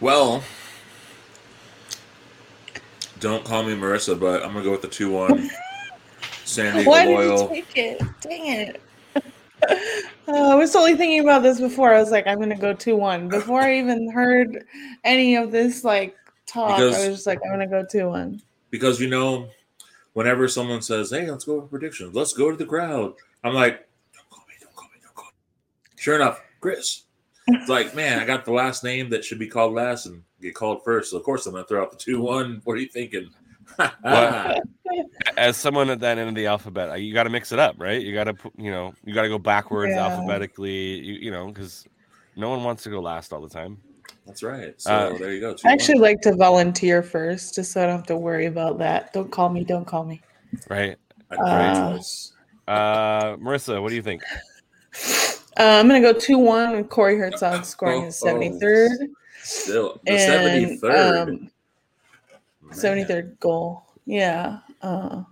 Well, don't call me Marissa, but I'm gonna go with the two one. San Diego Why did you take it? Dang it. Uh, I was totally thinking about this before. I was like, I'm gonna go two one. Before I even heard any of this like talk, Because- I was just like, I'm gonna go two one. because you know, whenever someone says, "Hey, let's go for predictions. Let's go to the crowd," I'm like, "Don't call me. Don't call me. Don't call me." Sure enough, Chris. It's like, man, I got the last name that should be called last and get called first. So of course I'm gonna throw out the two one. What are you thinking? What? As someone at that end of the alphabet, uh, you got to mix it up, right? You got to, you know, you got to go backwards Yeah. alphabetically, you, you know, because no one wants to go last all the time. That's right. So Uh, there you go. I actually like to volunteer first, just so I don't have to worry about that. Don't call me. Don't call me. right? uh. Uh, Marissa, what do you think? Uh, I'm gonna go two one. and Corey Hertzog scoring his Oh, seventy third Still, the and seventy third. um, seventy third goal. Yeah. Uh,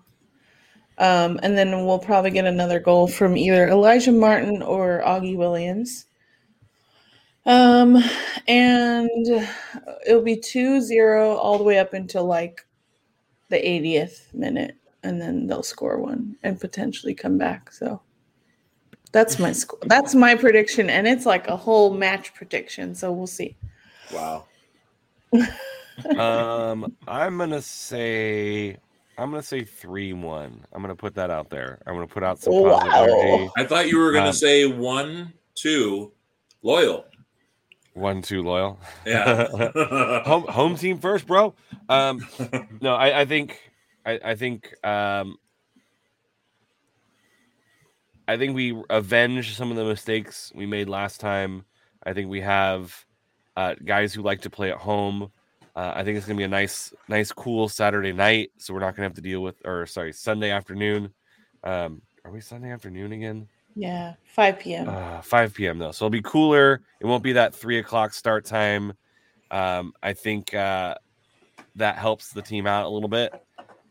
um, and then we'll probably get another goal from either Elijah Martin or Augie Williams. Um, and it'll be 2-0 all the way up until like the 80th minute, and then they'll score one and potentially come back. So that's my score. That's my prediction, and it's like a whole match prediction. So we'll see. Wow. Um, I'm gonna say I'm gonna say three one. I'm gonna put that out there. I'm gonna put out some positive Wow. energy. I thought you were going to Um, say one, two, loyal. One two loyal. Yeah. home home team first, bro. Um, no, I, I think I, I think um, I think we avenge some of the mistakes we made last time. I think we have uh, guys who like to play at home. Uh, I think it's gonna be a nice, nice, cool Saturday night. So we're not gonna have to deal with, or sorry, Sunday afternoon. Um, are we Sunday afternoon again? Yeah, 5 p.m. Uh, 5 p.m. though, so it'll be cooler. It won't be that three o'clock start time. Um, I think uh, that helps the team out a little bit.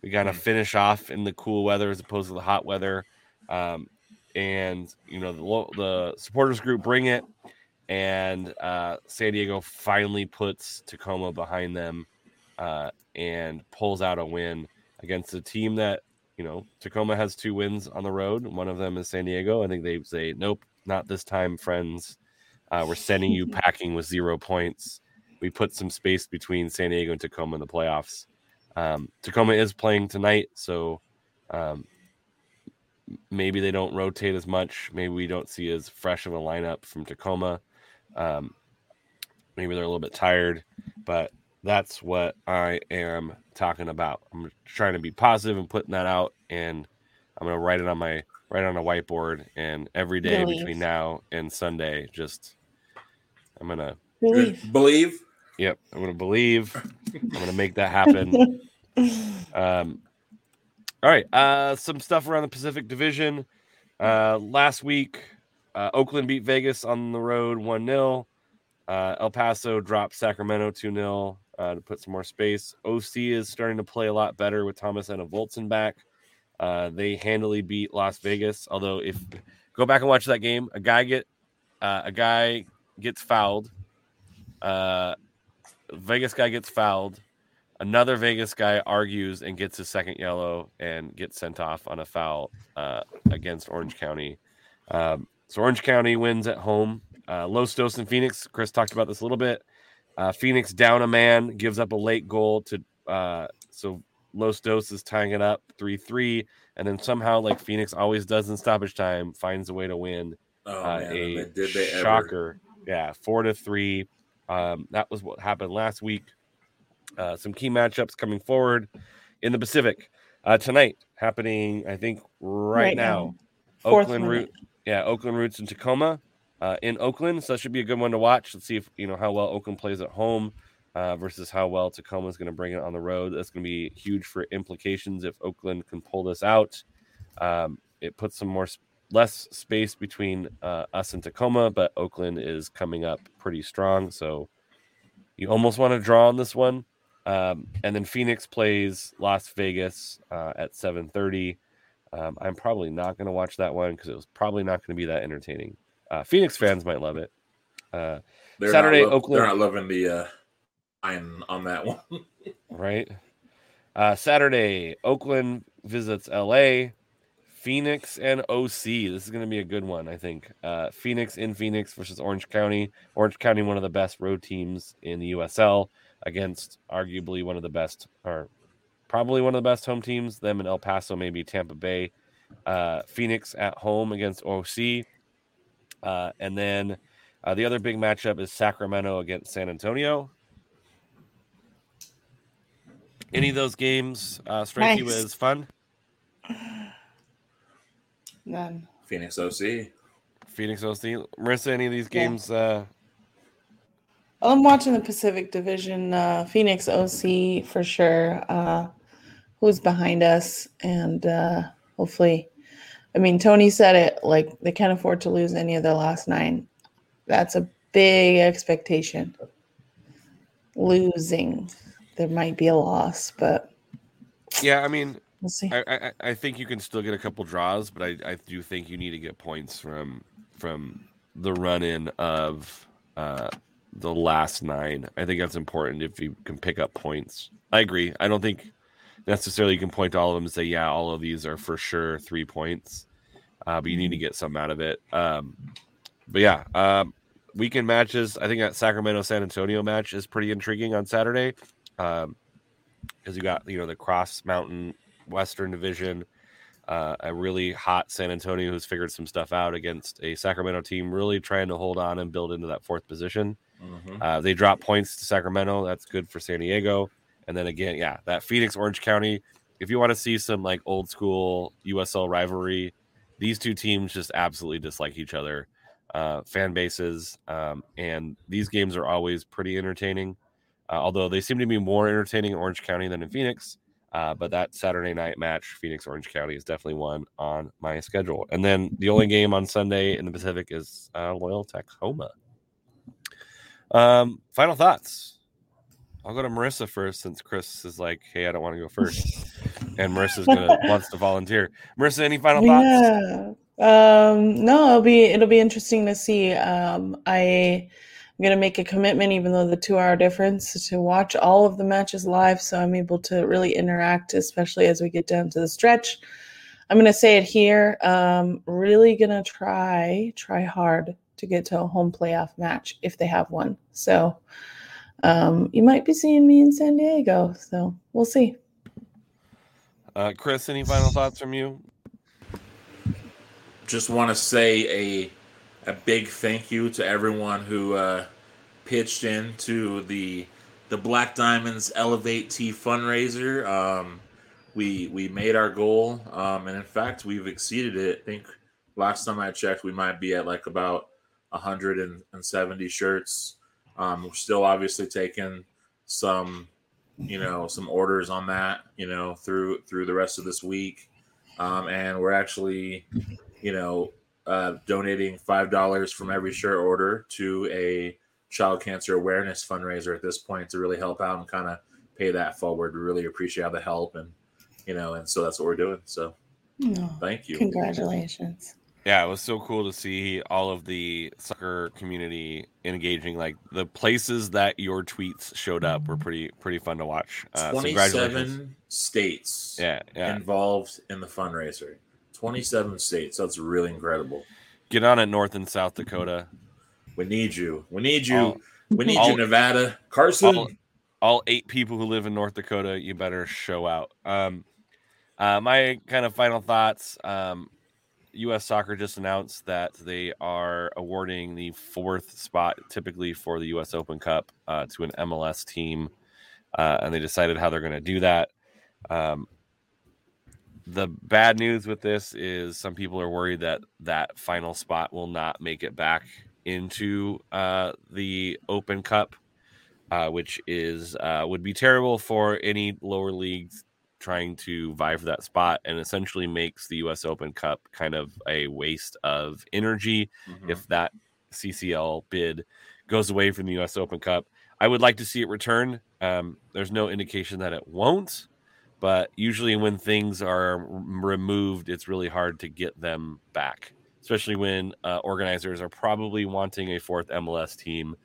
We kind of finish off in the cool weather as opposed to the hot weather, um, and you know the the supporters group bring it, and uh, San Diego finally puts Tacoma behind them uh, and pulls out a win against a team that you know, Tacoma has two wins on the road. One of them is San Diego. I think they say, nope, not this time, friends. Uh, we're sending you packing with zero points. We put some space between San Diego and Tacoma in the playoffs. Um, Tacoma is playing tonight, so um, maybe they don't rotate as much. Maybe we don't see as fresh of a lineup from Tacoma. Um, maybe they're a little bit tired, but that's what I am talking about. I'm trying to be positive and putting that out, and I'm gonna write it on my write on a whiteboard. And every day Believe. between now and Sunday, just I'm gonna Believe. Believe. yep, I'm gonna believe. I'm gonna make that happen. Um, all right, uh, some stuff around the Pacific Division. Uh, last week, uh, Oakland beat Vegas on the road 1 0. Uh, El Paso dropped Sacramento 2 0 uh, to put some more space. OC is starting to play a lot better with Thomas and a Voltson back. Uh, they handily beat Las Vegas. Although, if go back and watch that game, a guy get uh, a guy gets fouled. Uh, Vegas guy gets fouled. Another Vegas guy argues and gets his second yellow and gets sent off on a foul uh, against Orange County. Um, so Orange County wins at home. Uh, Los Dos and Phoenix. Chris talked about this a little bit. Uh, Phoenix down a man, gives up a late goal to uh, so Los Dos is tying it up three three, and then somehow like Phoenix always does in stoppage time, finds a way to win Oh uh, man, a and did they ever? shocker. Yeah, four to three. Um, that was what happened last week. Uh, some key matchups coming forward in the Pacific uh, tonight, happening I think right, Right now. now. Oakland minute. route, yeah, Oakland roots in Tacoma, uh, in Oakland. So that should be a good one to watch. Let's see if you know how well Oakland plays at home uh, versus how well Tacoma is going to bring it on the road. That's going to be huge for implications if Oakland can pull this out. Um, it puts some more less space between uh, us and Tacoma, but Oakland is coming up pretty strong. So you almost want to draw on this one. Um, and then Phoenix plays Las Vegas uh, at 7:30. Um, I'm probably not going to watch that one because it was probably not going to be that entertaining. Uh, Phoenix fans might love it. Uh, They're Saturday, lo- Oakland- They're not loving the uh, line on that one. right? Uh, Saturday, Oakland visits LA. Phoenix and OC. This is going to be a good one, I think. Uh, Phoenix in Phoenix versus Orange County. Orange County, one of the best road teams in the USL, against arguably one of the best, or probably one of the best home teams. Them in El Paso, maybe Tampa Bay. Uh, Phoenix at home against OC. Uh, and then uh, the other big matchup is Sacramento against San Antonio. Any of those games uh, strike you Nice. as fun? None. Phoenix OC. Phoenix OC. Marissa, any of these Yeah. games uh, I'm watching the Pacific Division. Uh, Phoenix OC for sure. Uh, who's behind us, and uh, hopefully, I mean Tony said it. Like they can't afford to lose any of their last nine. That's a big expectation. Losing, there might be a loss, but Yeah, I mean, we'll see. I, I, I think you can still get a couple draws, but I, I do think you need to get points from from the run in of uh, the last nine. I think that's important if you can pick up points. I agree. I don't think necessarily you can point to all of them and say, yeah, all of these are for sure three points, uh, but you need to get some out of it. Um, but yeah, um, weekend matches. I think that Sacramento San Antonio match is pretty intriguing on Saturday. Um, because you got you know the Cross Mountain Western Division, uh, a really hot San Antonio who's figured some stuff out against a Sacramento team really trying to hold on and build into that fourth position. Mhm. Uh, they drop points to Sacramento. That's good for San Diego. And then again, yeah, that Phoenix Orange County. If you want to see some like old school USL rivalry, these two teams just absolutely dislike each other. Uh, fan bases, um, and these games are always pretty entertaining. Uh, although they seem to be more entertaining in Orange County than in Phoenix. Uh, but that Saturday night match, Phoenix Orange County, is definitely one on my schedule. And then the only game on Sunday in the Pacific is uh, Loyal Tacoma. Um, final thoughts. I'll go to Marissa first since Chris is like, "Hey, I don't want to go first. and Marissa's gonna wants to volunteer. Marissa, any final thoughts? Yeah. Um, no, it'll be it'll be interesting to see. Um, I I'm gonna make a commitment, even though the two hour difference, to watch all of the matches live, so I'm able to really interact, especially as we get down to the stretch. I'm gonna say it here. Um, really gonna try try hard to get to a home playoff match if they have one. So um, you might be seeing me in San Diego. So we'll see. Uh, Chris, any final thoughts from you? just want to say a a big thank you to everyone who uh, pitched in to the the Black Diamonds Elevate Tea fundraiser. Um, we we made our goal, um, and in fact, we've exceeded it. I think last time I checked, we might be at like about 170 shirts. Um, we're still obviously taking some, you know, some orders on that, you know, through through the rest of this week, um, and we're actually you know, uh, donating five dollars from every shirt order to a child cancer awareness fundraiser at this point to really help out and kind of pay that forward. We really appreciate all the help and you know, and so that's what we're doing. So No, thank you. congratulations. Yeah, it was so cool to see all of the soccer community engaging. Like the places that your tweets showed up were pretty pretty fun to watch. Uh, so. Twenty-seven states Yeah, yeah. involved in the fundraiser. Twenty-seven states. That's really incredible. Get on it, North and South Dakota. We need you. We need you. All- we need all- you, Nevada. Carson. all- all eight people who live in North Dakota, you better show out. Um, uh, my kind of final thoughts. Um, U.S. Soccer just announced that they are awarding the fourth spot, typically for the U.S. Open Cup, uh, to an MLS team, uh, and they decided how they're going to do that. Um, the bad news with this is some people are worried that that final spot will not make it back into uh, the Open Cup uh, which is uh, would be terrible for any lower leagues trying to vie for that spot, and essentially makes the U.S. Open Cup kind of a waste of energy Mhm. if that CCL bid goes away from the U.S. Open Cup. I would like to see it return. Um, there's no indication that it won't, but usually when things are removed, it's really hard to get them back, especially when uh, organizers are probably wanting a fourth MLS team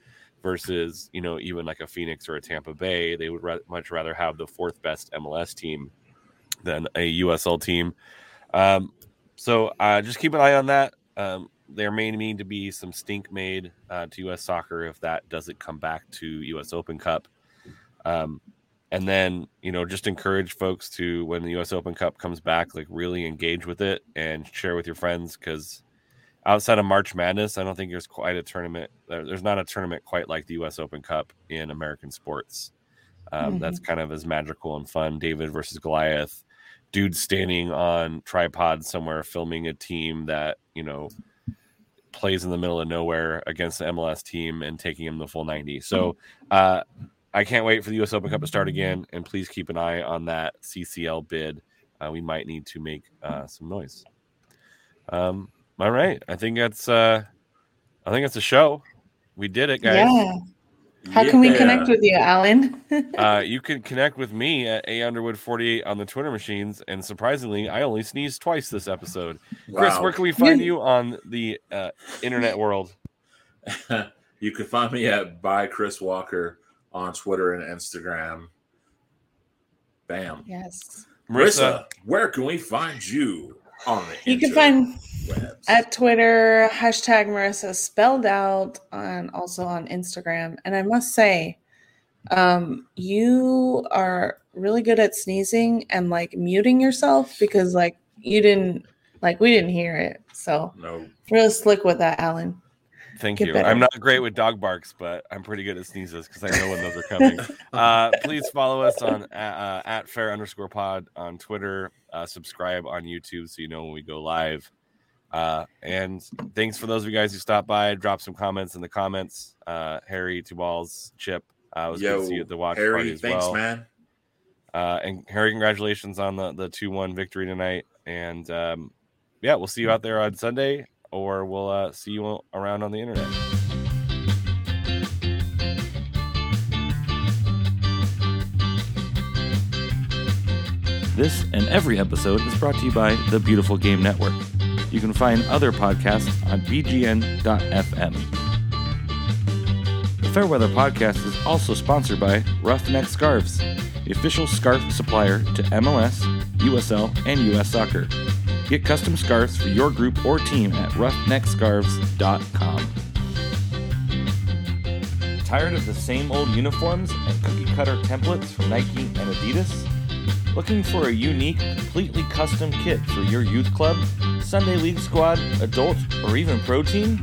versus you know even like a Phoenix or a Tampa Bay. They would much rather have the fourth best MLS team than a USL team. Um, so uh, just keep an eye on that. Um, there may need to be some stink made uh, to U.S. soccer if that doesn't come back to U.S. Open Cup. Um, and then you know just encourage folks to when the U.S. Open Cup comes back, like really engage with it and share with your friends because outside of March Madness, I don't think there's quite a tournament. there- There's not a tournament quite like the U.S. Open Cup in American sports. Um, That's kind of as magical and fun. David versus Goliath, dude standing on tripod somewhere filming a team that you know plays in the middle of nowhere against the MLS team and taking him the full 90. So uh, I can't wait for the US Open Cup to start again. And please keep an eye on that CCL bid. Uh, we might need to make uh, some noise. Um, all right. I think that's uh, I think that's a show. We did it, guys. Yeah. How can we connect with you, Alan? Uh, you can connect with me at A Underwood 48 on the Twitter machines. And surprisingly, I only sneezed twice this episode. Chris, where can we find you on the uh, internet world? you can find me at by Chris Walker on Twitter and Instagram. Bam. yes. Marissa, where can we find you on the You can find interwebs? at Twitter, hashtag Marissa spelled out, and also on Instagram. And I must say, um, you are really good at sneezing and like muting yourself because like you didn't like we didn't hear it. So no. really slick with that, Alan. Thank Get you. better. I'm not great with dog barks, but I'm pretty good at sneezes because I know when those are coming. uh, please follow us on uh, at fair underscore pod on Twitter. Uh, subscribe on YouTube so you know when we go live. Uh, and thanks for those of you guys who stopped by. Drop some comments in the comments. Uh, Harry, Two Balls, Chip. Uh, was good to see you at the watch party as thanks, well. man. Uh, and Harry, congratulations on the the two one victory tonight. And um, yeah, we'll see you out there on Sunday, or we'll uh, see you around on the internet. This and every episode is brought to you by the Beautiful Game Network. You can find other podcasts on bgn.fm. The Fairweather podcast is also sponsored by Roughneck Scarves, the official scarf supplier to MLS, USL, and US Soccer. Get custom scarves for your group or team at roughneckscarves.com. Tired of the same old uniforms and cookie cutter templates from Nike and Adidas? Looking for a unique, completely custom kit for your youth club, Sunday League squad, adult, or even pro team?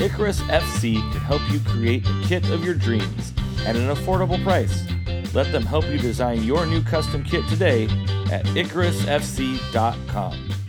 Icarus FC can help you create a kit of your dreams at an affordable price. Let them help you design your new custom kit today at IcarusFC.com.